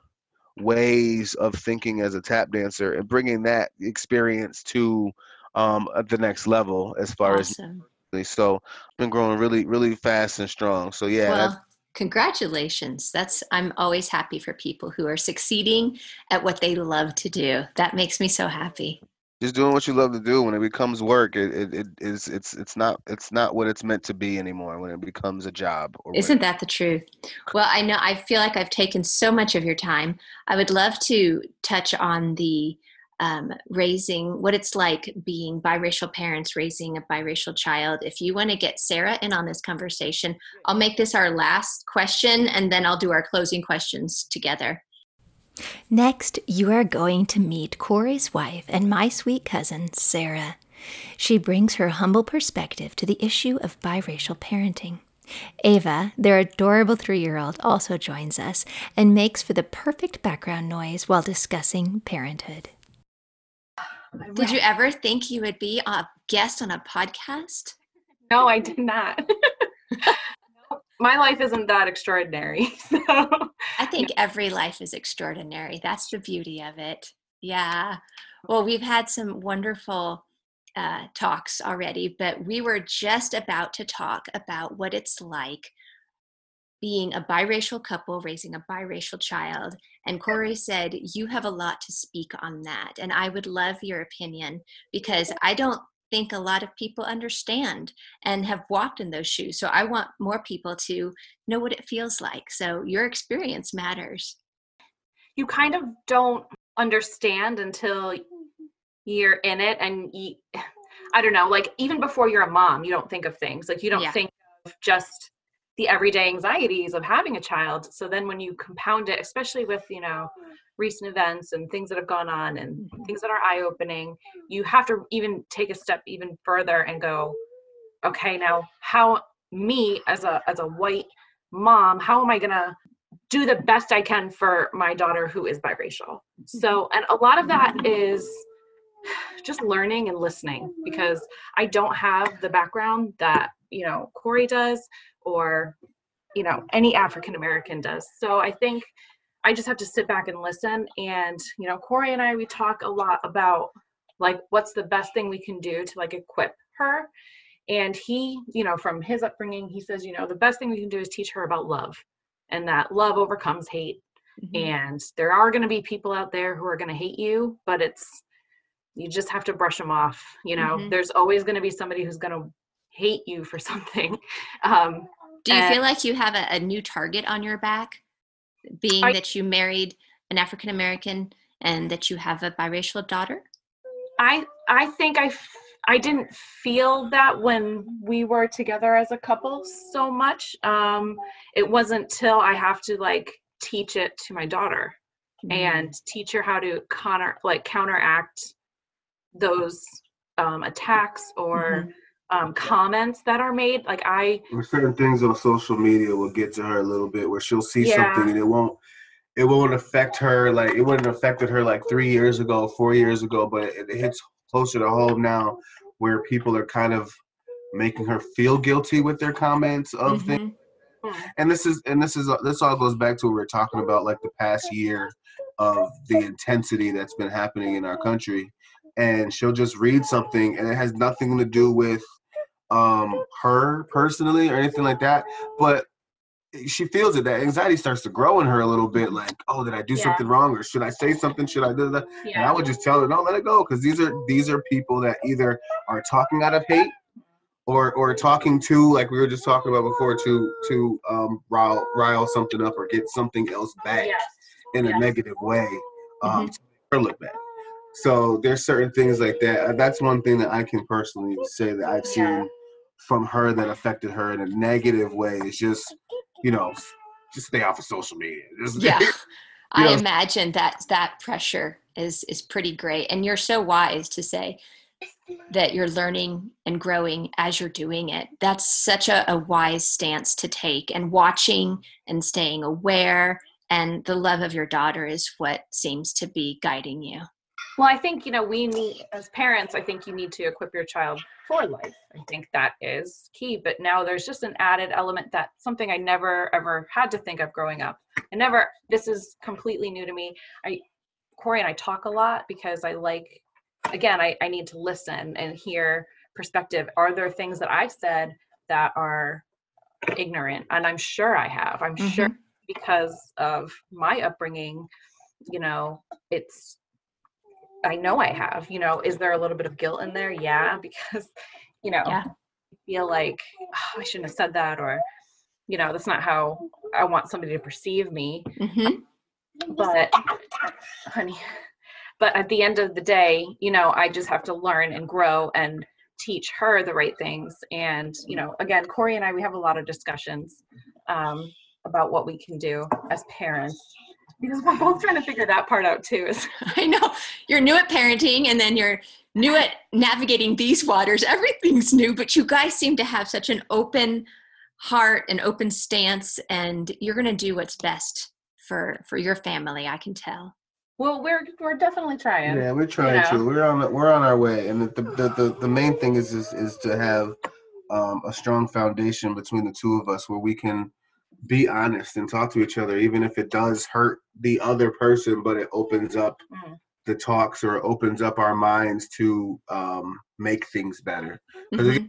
ways of thinking as a tap dancer and bringing that experience to um, the next level as far awesome. as so I've been growing really really fast and strong. So yeah well, congratulations. That's i'm always happy for people who are succeeding at what they love to do. That makes me so happy just doing what you love to do. When it becomes work it, it, it is it's it's not it's not what it's meant to be anymore when it becomes a job isn't that the truth? Well i know i feel like i've taken so much of your time. I would love to touch on the um, raising what it's like being biracial parents raising a biracial child. If you want to get sarah in on this conversation i'll make this our last question and then i'll do our closing questions together Next, you are going to meet Corey's wife and my sweet cousin, Sarah. She brings her humble perspective to the issue of biracial parenting. Ava, their adorable three year old, also joins us and makes for the perfect background noise while discussing parenthood. Did you ever think you would be a guest on a podcast? No, I did not. my life isn't that extraordinary. So. I think every life is extraordinary. That's the beauty of it. Yeah. Well, we've had some wonderful uh, talks already, but we were just about to talk about what it's like being a biracial couple raising a biracial child. And Corey said, You have a lot to speak on that. And I would love your opinion because I don't think a lot of people understand and have walked in those shoes. So I want more people to know what it feels like. So your experience matters. You kind of don't understand until you're in it and you, I don't know, like even before you're a mom, you don't think of things. Like you don't yeah. think of just the everyday anxieties of having a child. So then when you compound it, especially with, you know, recent events and things that have gone on and mm-hmm. things that are eye opening, you have to even take a step even further and go, okay, now how me as a as a white mom, how am I gonna do the best I can for my daughter who is biracial? So, mm-hmm. and a lot of that is just learning and listening because I don't have the background that, you know, Corey does or, you know, any African American does. So I think I just have to sit back and listen. And, you know, Corey and I, we talk a lot about like what's the best thing we can do to like equip her. And he, you know, from his upbringing, he says, you know, the best thing we can do is teach her about love and that love overcomes hate. Mm-hmm. And there are going to be people out there who are going to hate you, but it's, you just have to brush them off. You know, mm-hmm. there's always going to be somebody who's going to hate you for something. Um, do you feel like you have a, a new target on your back? being I, that you married an African American and that you have a biracial daughter? I I think I I didn't feel that when we were together as a couple so much. Um, it wasn't till I have to like teach it to my daughter mm-hmm. and teach her how to counter like counteract those um, attacks or. Mm-hmm um, comments that are made. Like I, certain things on social media will get to her a little bit, where she'll see yeah. something and it won't, it won't affect her like it wouldn't affected her like three years ago, four years ago, but it, it hits closer to home now where people are kind of making her feel guilty with their comments of mm-hmm. things and this is and this is this all goes back to what we are talking about like the past year of the intensity that's been happening in our country and she'll just read something and it has nothing to do with um her personally or anything like that but she feels it that anxiety starts to grow in her a little bit like oh did i do yeah. something wrong or should i say something should i do that yeah. and i would just tell her no let it go because these are these are people that either are talking out of hate or or talking to like we were just talking about before to to um rile, rile something up or get something else back yes. in yes. a negative way um mm-hmm. to her look bad so there's certain things like that uh, that's one thing that i can personally say that i've seen yeah. from her that affected her in a negative way is just you know just stay off of social media just, yeah i know. imagine that that pressure is is pretty great and you're so wise to say that you're learning and growing as you're doing it. That's such a, a, wise stance to take. And watching and staying aware and the love of your daughter is what seems to be guiding you. Well, I think, you know, we need, as parents, I think you need to equip your child for life. I think that is key. But now there's just an added element that something I never ever had to think of growing up. I never, this is completely new to me. I, Corey and I talk a lot because I like again I, I need to listen and hear perspective are there things that i've said that are ignorant and i'm sure i have i'm mm-hmm. sure because of my upbringing you know it's i know i have you know is there a little bit of guilt in there yeah because you know yeah. Feel like oh, i shouldn't have said that or you know that's not how i want somebody to perceive me mm-hmm. but honey but at the end of the day you know i just have to learn and grow and teach her the right things and you know again corey and i we have a lot of discussions um, about what we can do as parents because we're both trying to figure that part out too i know you're new at parenting and then you're new at navigating these waters everything's new but you guys seem to have such an open heart and open stance and you're going to do what's best for for your family i can tell well, we're we're definitely trying. Yeah, we're trying you know? to. We're on we're on our way, and the the, the, the main thing is is, is to have um, a strong foundation between the two of us, where we can be honest and talk to each other, even if it does hurt the other person, but it opens up mm. the talks or opens up our minds to um, make things better. Because mm-hmm.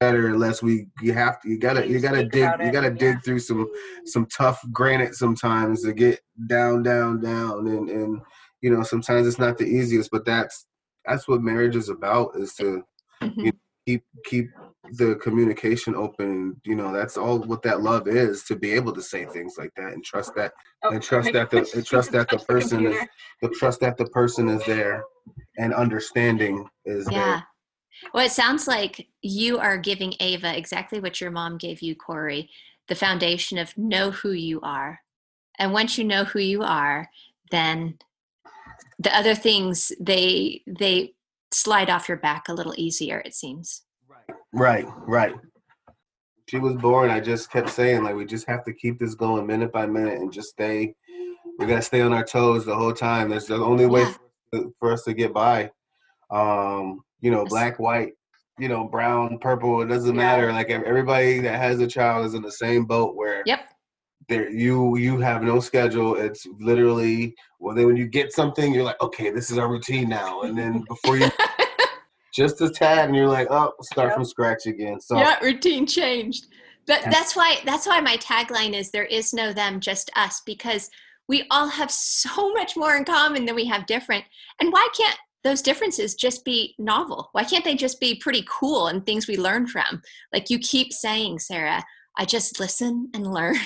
better unless we you have to you gotta you gotta dig you gotta dig yeah. through some some tough granite sometimes to get down down down and and you know sometimes it's not the easiest but that's that's what marriage is about is to mm-hmm. you know, keep keep the communication open you know that's all what that love is to be able to say things like that and trust that oh, and trust that the and trust that the person is the trust that the person is there and understanding is there. yeah. there well, it sounds like you are giving Ava exactly what your mom gave you, Corey the foundation of know who you are. And once you know who you are, then the other things they they slide off your back a little easier it seems right right she was born i just kept saying like we just have to keep this going minute by minute and just stay we gotta stay on our toes the whole time that's the only way yeah. for, for us to get by um you know, black, white, you know, brown, purple, it doesn't yeah. matter. Like everybody that has a child is in the same boat where Yep. There you you have no schedule. It's literally well then when you get something, you're like, okay, this is our routine now. And then before you just a tad and you're like, oh, start yep. from scratch again. So Yeah, routine changed. But that's why that's why my tagline is there is no them, just us, because we all have so much more in common than we have different. And why can't those differences just be novel? Why can't they just be pretty cool and things we learn from? Like you keep saying, Sarah, I just listen and learn.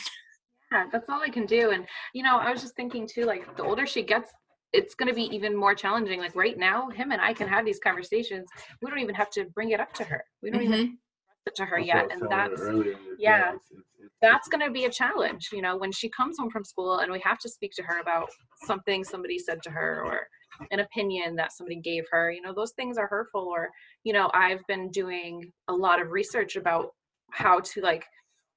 Yeah, that's all I can do. And, you know, I was just thinking too, like the older she gets, it's going to be even more challenging. Like right now, him and I can have these conversations. We don't even have to bring it up to her. We don't mm-hmm. even it to her that's yet. And that's, yeah, that's going to be a challenge, you know, when she comes home from school and we have to speak to her about something somebody said to her or an opinion that somebody gave her you know those things are hurtful or you know i've been doing a lot of research about how to like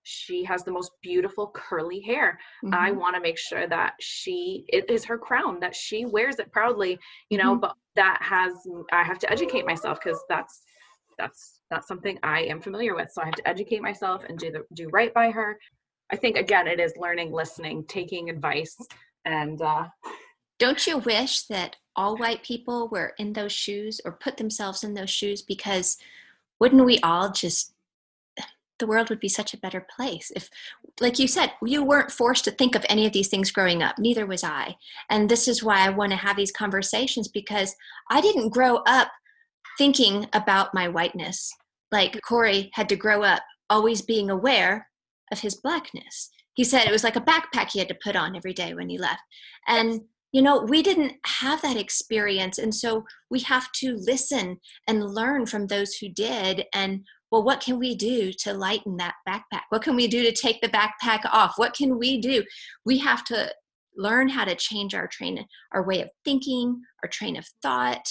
she has the most beautiful curly hair mm-hmm. i want to make sure that she it is her crown that she wears it proudly you know mm-hmm. but that has i have to educate myself because that's that's not something I am familiar with. So I have to educate myself and do the do right by her. I think again, it is learning, listening, taking advice, and uh, don't you wish that all white people were in those shoes or put themselves in those shoes? Because wouldn't we all just the world would be such a better place if like you said you weren't forced to think of any of these things growing up neither was i. And this is why i want to have these conversations because i didn't grow up thinking about my whiteness. Like corey had to grow up always being aware of his blackness. He said it was like a backpack he had to put on every day when he left. And you know we didn't have that experience and so we have to listen and learn from those who did and well, what can we do to lighten that backpack? What can we do to take the backpack off? What can we do? We have to learn how to change our train, our way of thinking, our train of thought,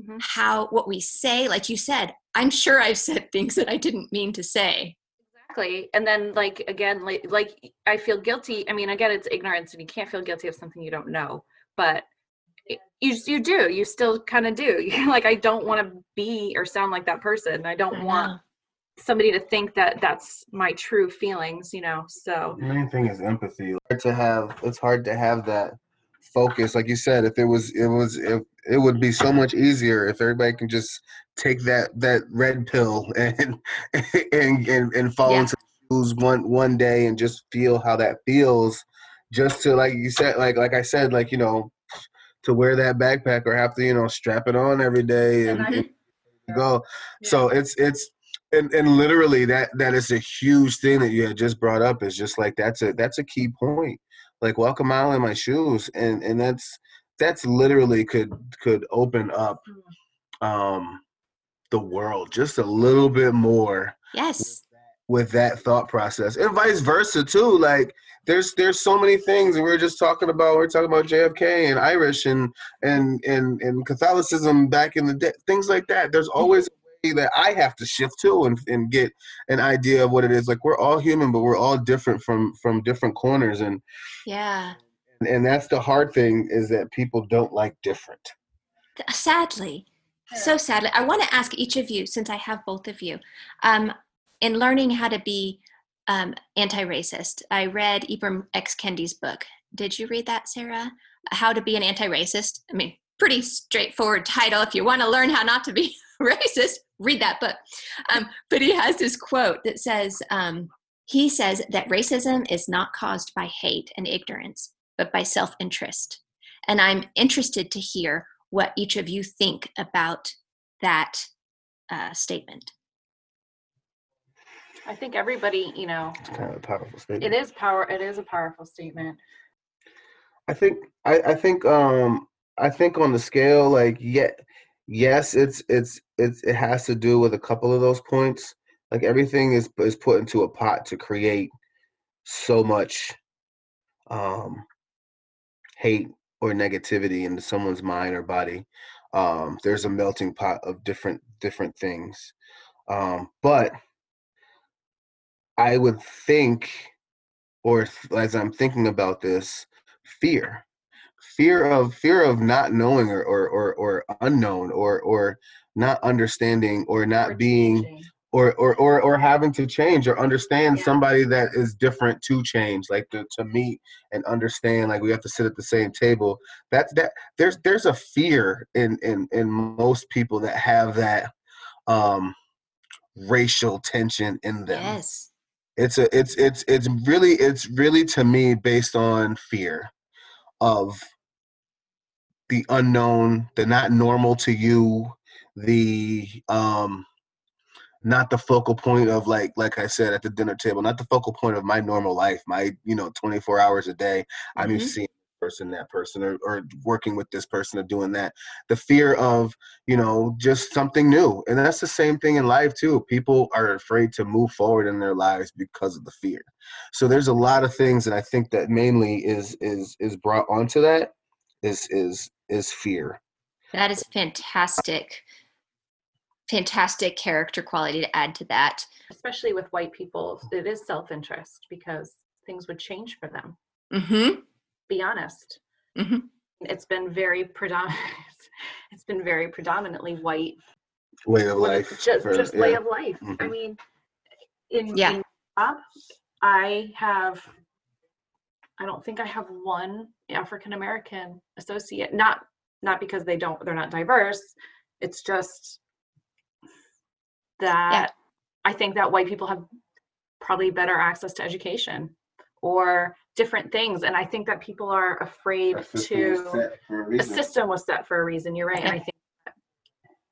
mm-hmm. how, what we say. Like you said, I'm sure I've said things that I didn't mean to say. Exactly. And then, like, again, like, like I feel guilty. I mean, again, it's ignorance and you can't feel guilty of something you don't know. But you you do you still kind of do you're like i don't want to be or sound like that person i don't I want somebody to think that that's my true feelings you know so. The main thing is empathy. To have it's hard to have that focus. Like you said if it was it was if it would be so much easier if everybody can just take that that red pill and and and, and fall yeah. into shoes one one day and just feel how that feels. Just to like you said like like i said like you know to wear that backpack or have to you know strap it on every day and, mm-hmm. and go. Yeah. so it's it's and and literally that that is a huge thing that you had just brought up is just like that's a that's a key point. Like walk a mile in my shoes and and that's that's literally could could open up mm. um the world just a little bit more yes. with that thought process and vice versa too like there's there's so many things and we are just talking about we are talking about JFK and Irish and and and and Catholicism back in the day things like that. There's always that I have to shift to and, and get an idea of what it is. Like we're all human, but we're all different from from different corners. And yeah, and, and that's the hard thing is that people don't like different. Sadly, so sadly, I want to ask each of you, since I have both of you, um, in learning how to be um, anti-racist. I read Ibram X. Kendi's book. Did you read that, Sarah? How to be an anti-racist. I mean, pretty straightforward title. If you want to learn how not to be racist, read that book. Um, but he has this quote that says, um, he says that racism is not caused by hate and ignorance, but by self interest. And I'm interested to hear what each of you think about that uh, statement. I think everybody, you know, it's kind of a powerful statement. It is power. It is a powerful statement. I think. I, I think. Um. I think on the scale, like, yeah, yes, it's it's it's it has to do with a couple of those points. Like everything is is put into a pot to create so much um, hate or negativity into someone's mind or body. Um, there's a melting pot of different different things, um, but I would think, or as I'm thinking about this, fear fear of fear of not knowing or or or, or unknown or or not understanding or not or being or, or or or having to change or understand yeah. somebody that is different to change like to, to meet and understand like we have to sit at the same table. That's that there's there's a fear in in in most people that have that um racial tension in them. Yes. It's a it's it's it's really it's really to me based on fear of the unknown, the not normal to you, the um not the focal point of like like I said at the dinner table, not the focal point of my normal life, my you know 24 hours a day. Mm-hmm. I'm used seeing person that person or, or working with this person or doing that the fear of you know just something new and that's the same thing in life too people are afraid to move forward in their lives because of the fear so there's a lot of things that i think that mainly is is is brought onto that is is is fear. That is fantastic. Fantastic character quality to add to that. Especially with white people, it is self interest because things would change for them. Mm-hmm. Be honest. Mm-hmm. It's been very predominant. It's been very predominantly white way of life. Just, for, just yeah. way of life. Mm-hmm. I mean, in yeah. In job, I have. I don't think I have one African American associate. Not not because they don't they're not diverse. It's just that yeah. I think that white people have probably better access to education or different things and i think that people are afraid to A system was set for a reason you're right and i think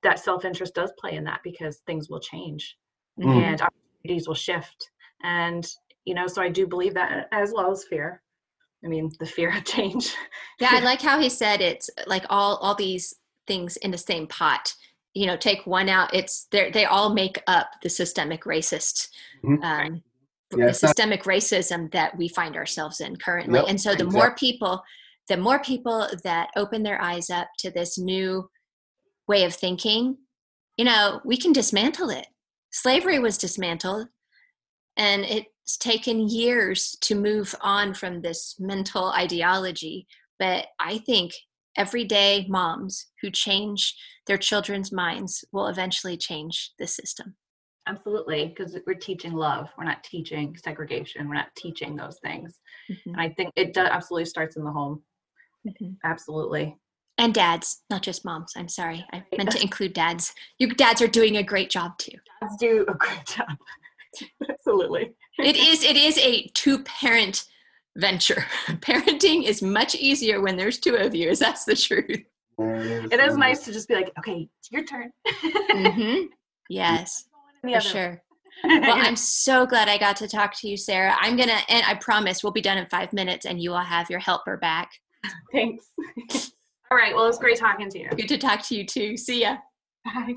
that self-interest does play in that because things will change mm. and opportunities will shift and you know so i do believe that as well as fear i mean the fear of change. Yeah i like how he said it's like all all these things in the same pot. You know take one out it's they they all make up the systemic racist mm-hmm. um, the systemic not- racism that we find ourselves in currently. And so the exactly. more people the more people that open their eyes up to this new way of thinking you know we can dismantle it. Slavery was dismantled and it's taken years to move on from this mental ideology but i think everyday moms who change their children's minds will eventually change the system. Absolutely because we're teaching love we're not teaching segregation we're not teaching those things. Mm-hmm. and i think it does, absolutely starts in the home. Mm-hmm. absolutely. And dads not just moms i'm sorry i meant to include dads. Your dads are doing a great job too. Dads do a great job absolutely it is it is a two parent venture parenting is much easier when there's two of you is that's the truth it is nice to just be like okay it's your turn mm-hmm. yes for sure. well, I'm so glad I got to talk to you, Sarah. I'm gonna, and I promise we'll be done in five minutes, and you will have your helper back. Thanks. All right. Well, it was great talking to you. Good to talk to you too. See ya. Bye.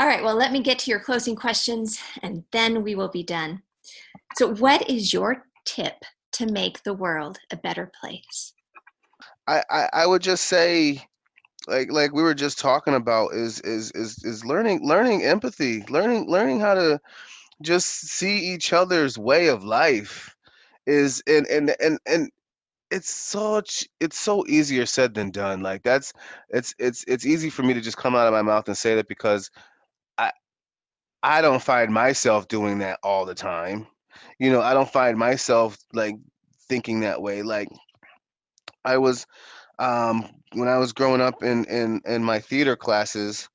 All right. Well, let me get to your closing questions, and then we will be done. So, what is your tip to make the world a better place? I, I, I would just say like like we were just talking about is is is is learning learning empathy learning learning how to just see each other's way of life is and and and and it's such it's so easier said than done like that's it's it's it's easy for me to just come out of my mouth and say that because i don't find myself doing that all the time you know i don't find myself like thinking that way like i was um when I was growing up in in in my theater classes,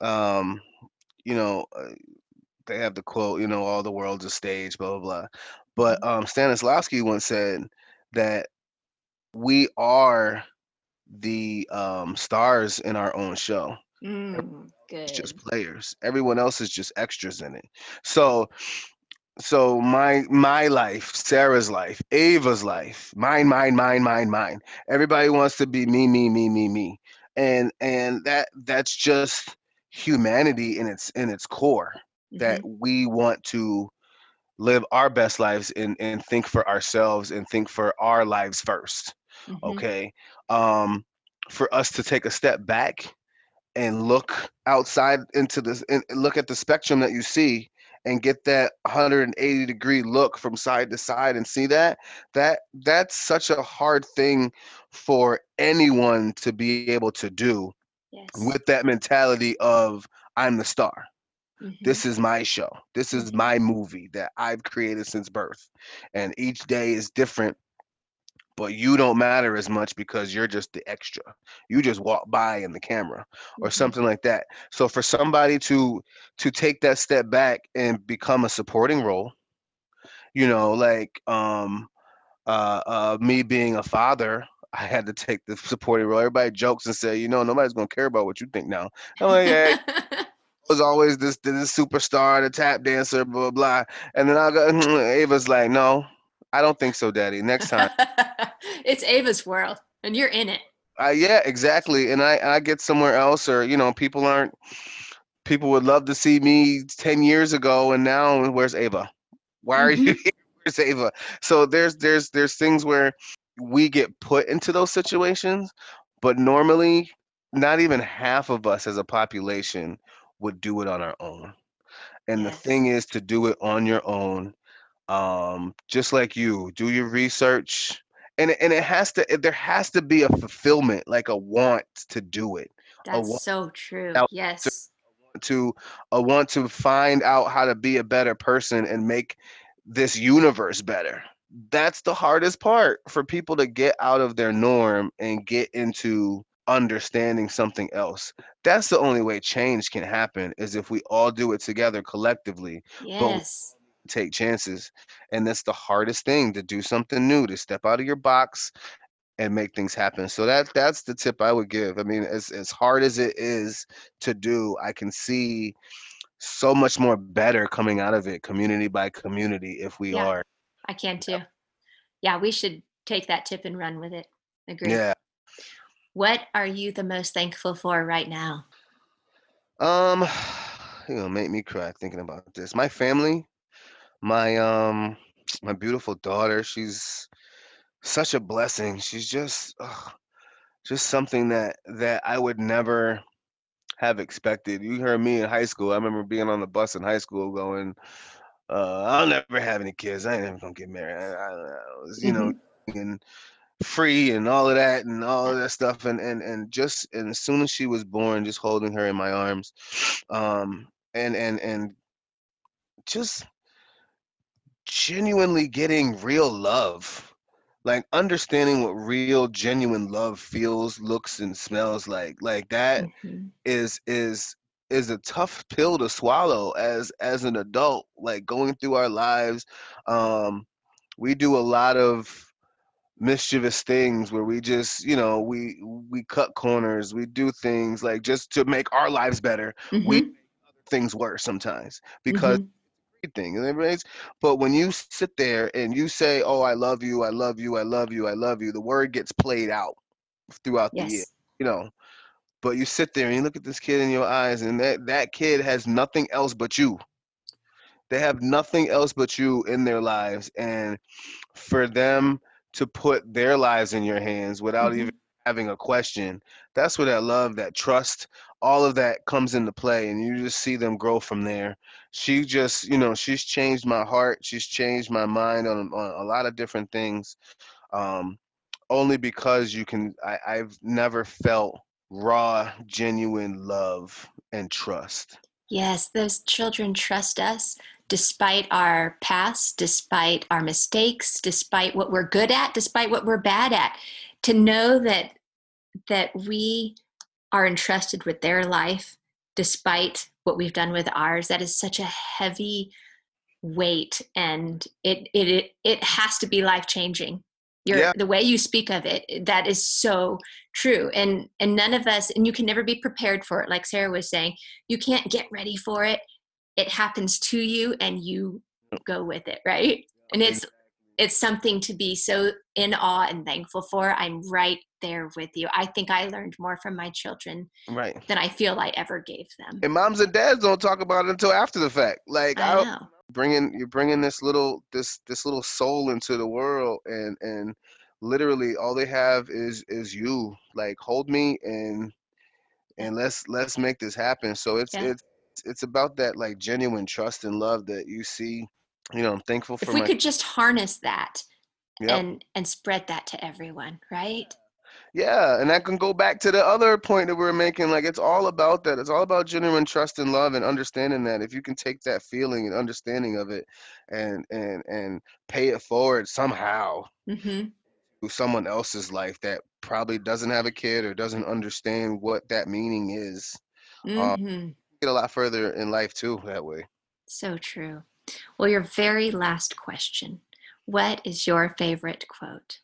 um, you know, uh, they have the quote, you know, all the world's a stage, blah blah blah. But mm-hmm. um, Stanislavski once said that we are the um, stars in our own show. Mm, good. It's just players. Everyone else is just extras in it. So so my my life sarah's life ava's life mine mine mine mine mine everybody wants to be me me me me me and and that that's just humanity in its in its core mm-hmm. that we want to live our best lives and and think for ourselves and think for our lives 1st mm-hmm. okay um for us to take a step back and look outside into this and look at the spectrum that you see and get that 180 degree look from side to side and see that that that's such a hard thing for anyone to be able to do yes. with that mentality of i'm the star mm-hmm. this is my show this is my movie that i've created since birth and each day is different but you don't matter as much because you're just the extra. You just walk by in the camera or mm-hmm. something like that. So for somebody to to take that step back and become a supporting role, you know, like um uh, uh me being a father, I had to take the supporting role. Everybody jokes and say, you know, nobody's gonna care about what you think now. I'm like, yeah. was always this this superstar, the tap dancer, blah blah. blah. And then I got Ava's like, no, I don't think so, Daddy. Next time. it's Ava's world, and you're in it. Uh, yeah, exactly. And I, I get somewhere else, or you know, people aren't. People would love to see me ten years ago, and now where's Ava? Why are mm-hmm. you here? Where's Ava? So there's there's there's things where we get put into those situations, but normally, not even half of us as a population would do it on our own. And yes. the thing is to do it on your own um just like you do your research and and it has to there has to be a fulfillment like a want to do it that's so true yes. to uh, want to find out how to be a better person and make this universe better. That's the hardest part for people to get out of their norm and get into understanding something else. That's the only way change can happen is if we all do it together collectively yes take chances and that's the hardest thing to do something new to step out of your box and make things happen. So that that's the tip i would give. I mean as as hard as it is to do i can see so much more better coming out of it community by community if we yeah, are i can too. Yeah we should take that tip and run with it. Agree. Yeah. What are you the most thankful for right now? Um you know make me cry thinking about this. My family my um my beautiful daughter she's such a blessing. She's just ugh, just something that that i would never have expected. You heard me in high school i remember being on the bus in high school going uh i'll never have any kids i ain't never gonna get married. I, I, I was you know Mm-hmm. and free and all of that and all of that stuff and and and just and as soon as she was born just holding her in my arms um and and and just genuinely getting real love like understanding what real genuine love feels looks and smells like like that Mhm. is is is a tough pill to swallow as as an adult like going through our lives um we do a lot of mischievous things where we just you know we we cut corners we do things like just to make our lives better we Mhm. things worse sometimes because Mhm. Thing and everybody's but when you sit there and you say oh i love you i love you i love you i love you the word gets played out throughout the year you know? But you sit there and you look at this kid in your eyes and that that kid has nothing else but you. They have nothing else but you in their lives and for them to put their lives in your hands without Mhm. even having a question that's where that love that trust all of that comes into play and you just see them grow from there she just you know she's changed my heart she's changed my mind on, on a lot of different things um, only because you can I, i've never felt raw genuine love and trust Yes, those children trust us despite our past, despite our mistakes, despite what we're good at, despite what we're bad at. To know that that we are entrusted with their life despite what we've done with ours, that is such a heavy weight and it it it, it has to be life changing. Your Yeah. the way you speak of it, that is so true. And and none of us and you can never be prepared for it like Sarah was saying you can't get ready for it it happens to you and you go with it right and it's it's something to be so in awe and thankful for. I'm right there with you. I think i learned more from my children right. than i feel i ever gave them. And moms and dads don't talk about it until after the fact. Like i I, know. bringing you're bringing this little this this little soul into the world and and literally all they have is is you. Like hold me and and let's let's make this happen. So it's Yeah. it's it's about that like genuine trust and love that you see you know i'm thankful for. if we my could just harness that Yep. and and spread that to everyone right yeah and that can go back to the other point that we are making like it's all about that it's all about genuine trust and love and understanding that if you can take that feeling and understanding of it and and and pay it forward somehow hmm to someone else's life that probably doesn't have a kid or doesn't understand what that meaning is hmm get a lot further in life too that way so true well your very last question what is your favorite quote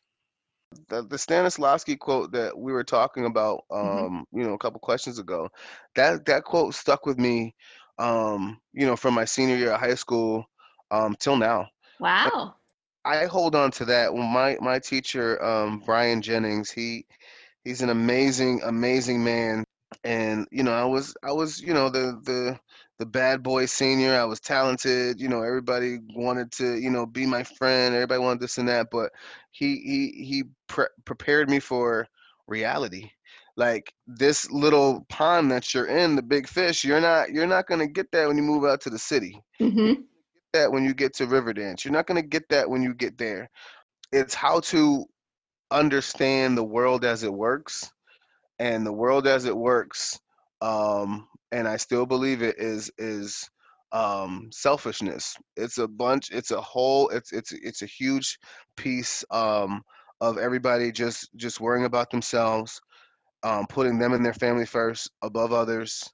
the, the Stanislavski quote that we were talking about, Mhm. um, you know, a couple questions ago, that that quote stuck with me, um, you know, from my senior year of high school, um, till now. wow I hold on to that. When my my teacher, um, Brian Jennings, he he's an amazing, amazing man. And you know, I was I was you know the the the bad boy senior. I was talented. You know, everybody wanted to you know be my friend. Everybody wanted this and that. But he he he pre- prepared me for reality. Like this little pond that you're in, the big fish, you're not you're not gonna get that when you move out to the city hmm that when you get to Riverdance. You're not going to get that when you get there. It's how to understand the world as it works, and the world as it works um, and I still believe it is is um, selfishness. It's a bunch. It's a whole. It's it's it's a huge piece um, of everybody just just worrying about themselves, um, putting them and their family first above others.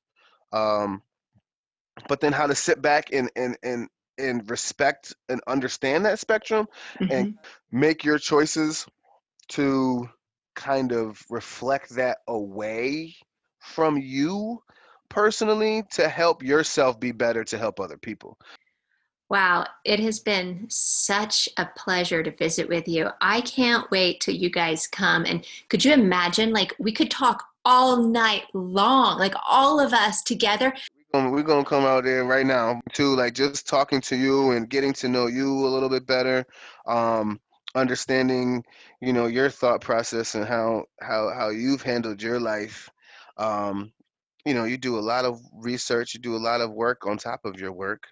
Um, but then how to sit back and and and and respect and understand that spectrum mm-hmm. and make your choices to kind of reflect that away from you personally to help yourself be better to help other people. Wow, it has been such a pleasure to visit with you. I can't wait till you guys come. And could you imagine, like, we could talk all night long, like all of us together. We're gonna come out there right now too, like just talking to you and getting to know you a little bit better, um, understanding, you know, your thought process and how how how you've handled your life. Um, you know, you do a lot of research, you do a lot of work on top of your work.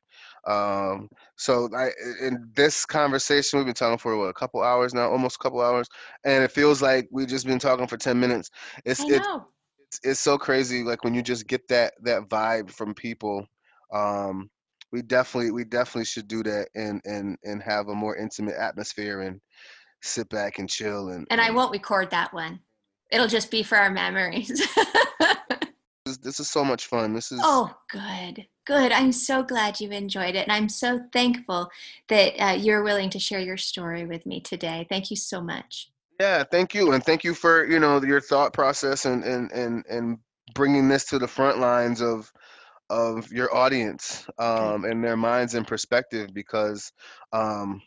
Um, so I in this conversation we've been talking for what a couple hours now, almost a couple hours, and it feels like we've just been talking for ten minutes. It's I know. it's it's so crazy like when you just get that that vibe from people. Um, we definitely we definitely should do that and and and have a more intimate atmosphere and sit back and chill and and I won't record that one. It'll just be for our memories. is this is so much fun. This is oh good, good. I'm so glad you've enjoyed it, and I'm so thankful that uh, you're willing to share your story with me today. Thank you so much. Yeah, thank you, and thank you for you know your thought process and and and and bringing this to the front lines of of your audience um, and their minds and perspective because um,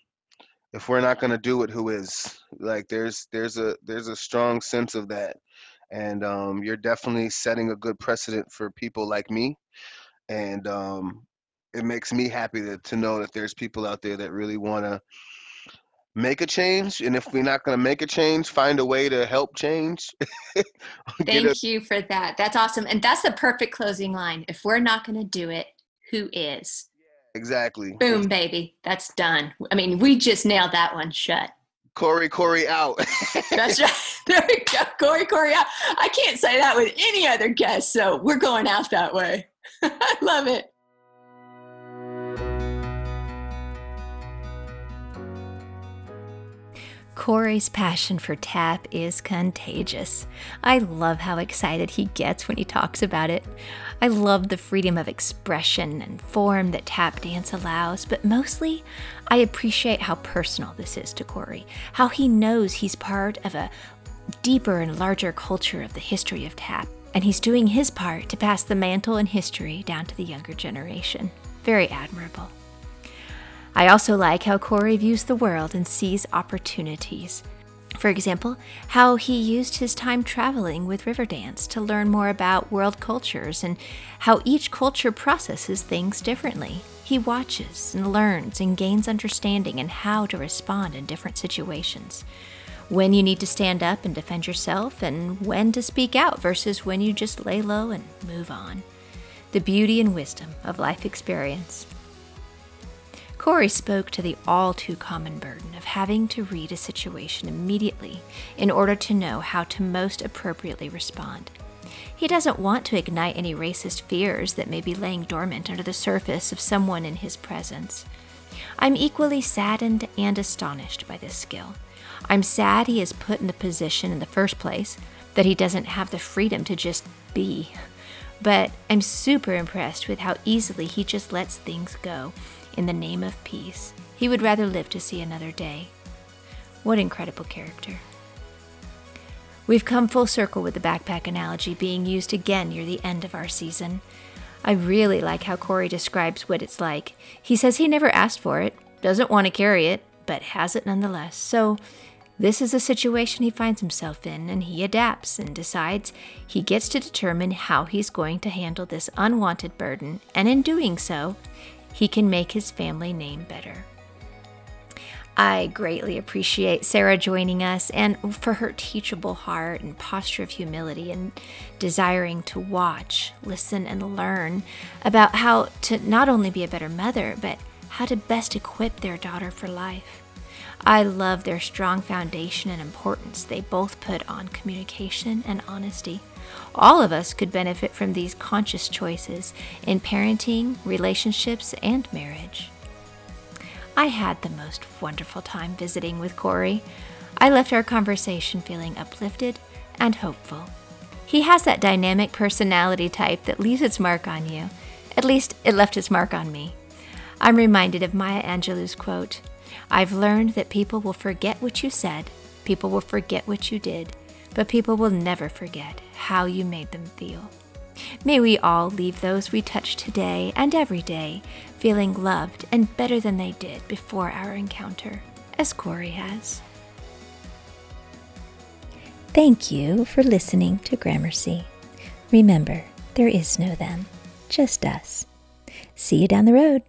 if we're not going to do it who is like there's there's a there's a strong sense of that and um, you're definitely setting a good precedent for people like me and um, it makes me happy to, to know that there's people out there that really want to make a change and if we're not going to make a change find a way to help change thank a- you for that that's awesome and that's the perfect closing line if we're not going to do it who is? Exactly boom baby that's done i mean we just nailed that one shut Corey, Corey out. That's right. There we go. Corey, Corey out. I can't say that with any other guest, so we're going out that way. I love it. Corey's passion for tap is contagious. I love how excited he gets when he talks about it. I love the freedom of expression and form that tap dance allows, but mostly I appreciate how personal this is to Corey, how he knows he's part of a deeper and larger culture of the history of tap, and he's doing his part to pass the mantle and history down to the younger generation. Very admirable. I also like how Corey views the world and sees opportunities. For example, how he used his time traveling with Riverdance to learn more about world cultures and how each culture processes things differently. He watches and learns and gains understanding in how to respond in different situations. When you need to stand up and defend yourself, and when to speak out versus when you just lay low and move on. The beauty and wisdom of life experience. Corey spoke to the all too common burden of having to read a situation immediately in order to know how to most appropriately respond. He doesn't want to ignite any racist fears that may be laying dormant under the surface of someone in his presence. I'm equally saddened and astonished by this skill. I'm sad he is put in the position in the first place, that he doesn't have the freedom to just be. But I'm super impressed with how easily he just lets things go in the name of peace. He would rather live to see another day. What incredible character. We've come full circle with the backpack analogy being used again near the end of our season. I really like how Corey describes what it's like. He says he never asked for it, doesn't want to carry it, but has it nonetheless. So, this is a situation he finds himself in, and he adapts and decides he gets to determine how he's going to handle this unwanted burden, and in doing so, he can make his family name better. I greatly appreciate Sarah joining us and for her teachable heart and posture of humility and desiring to watch, listen, and learn about how to not only be a better mother, but how to best equip their daughter for life. I love their strong foundation and importance they both put on communication and honesty. All of us could benefit from these conscious choices in parenting, relationships, and marriage. I had the most wonderful time visiting with Corey. I left our conversation feeling uplifted and hopeful. He has that dynamic personality type that leaves its mark on you. At least, it left its mark on me. I'm reminded of Maya Angelou's quote I've learned that people will forget what you said, people will forget what you did, but people will never forget how you made them feel. May we all leave those we touch today and every day feeling loved and better than they did before our encounter, as Corey has. Thank you for listening to Gramercy. Remember, there is no them, just us. See you down the road.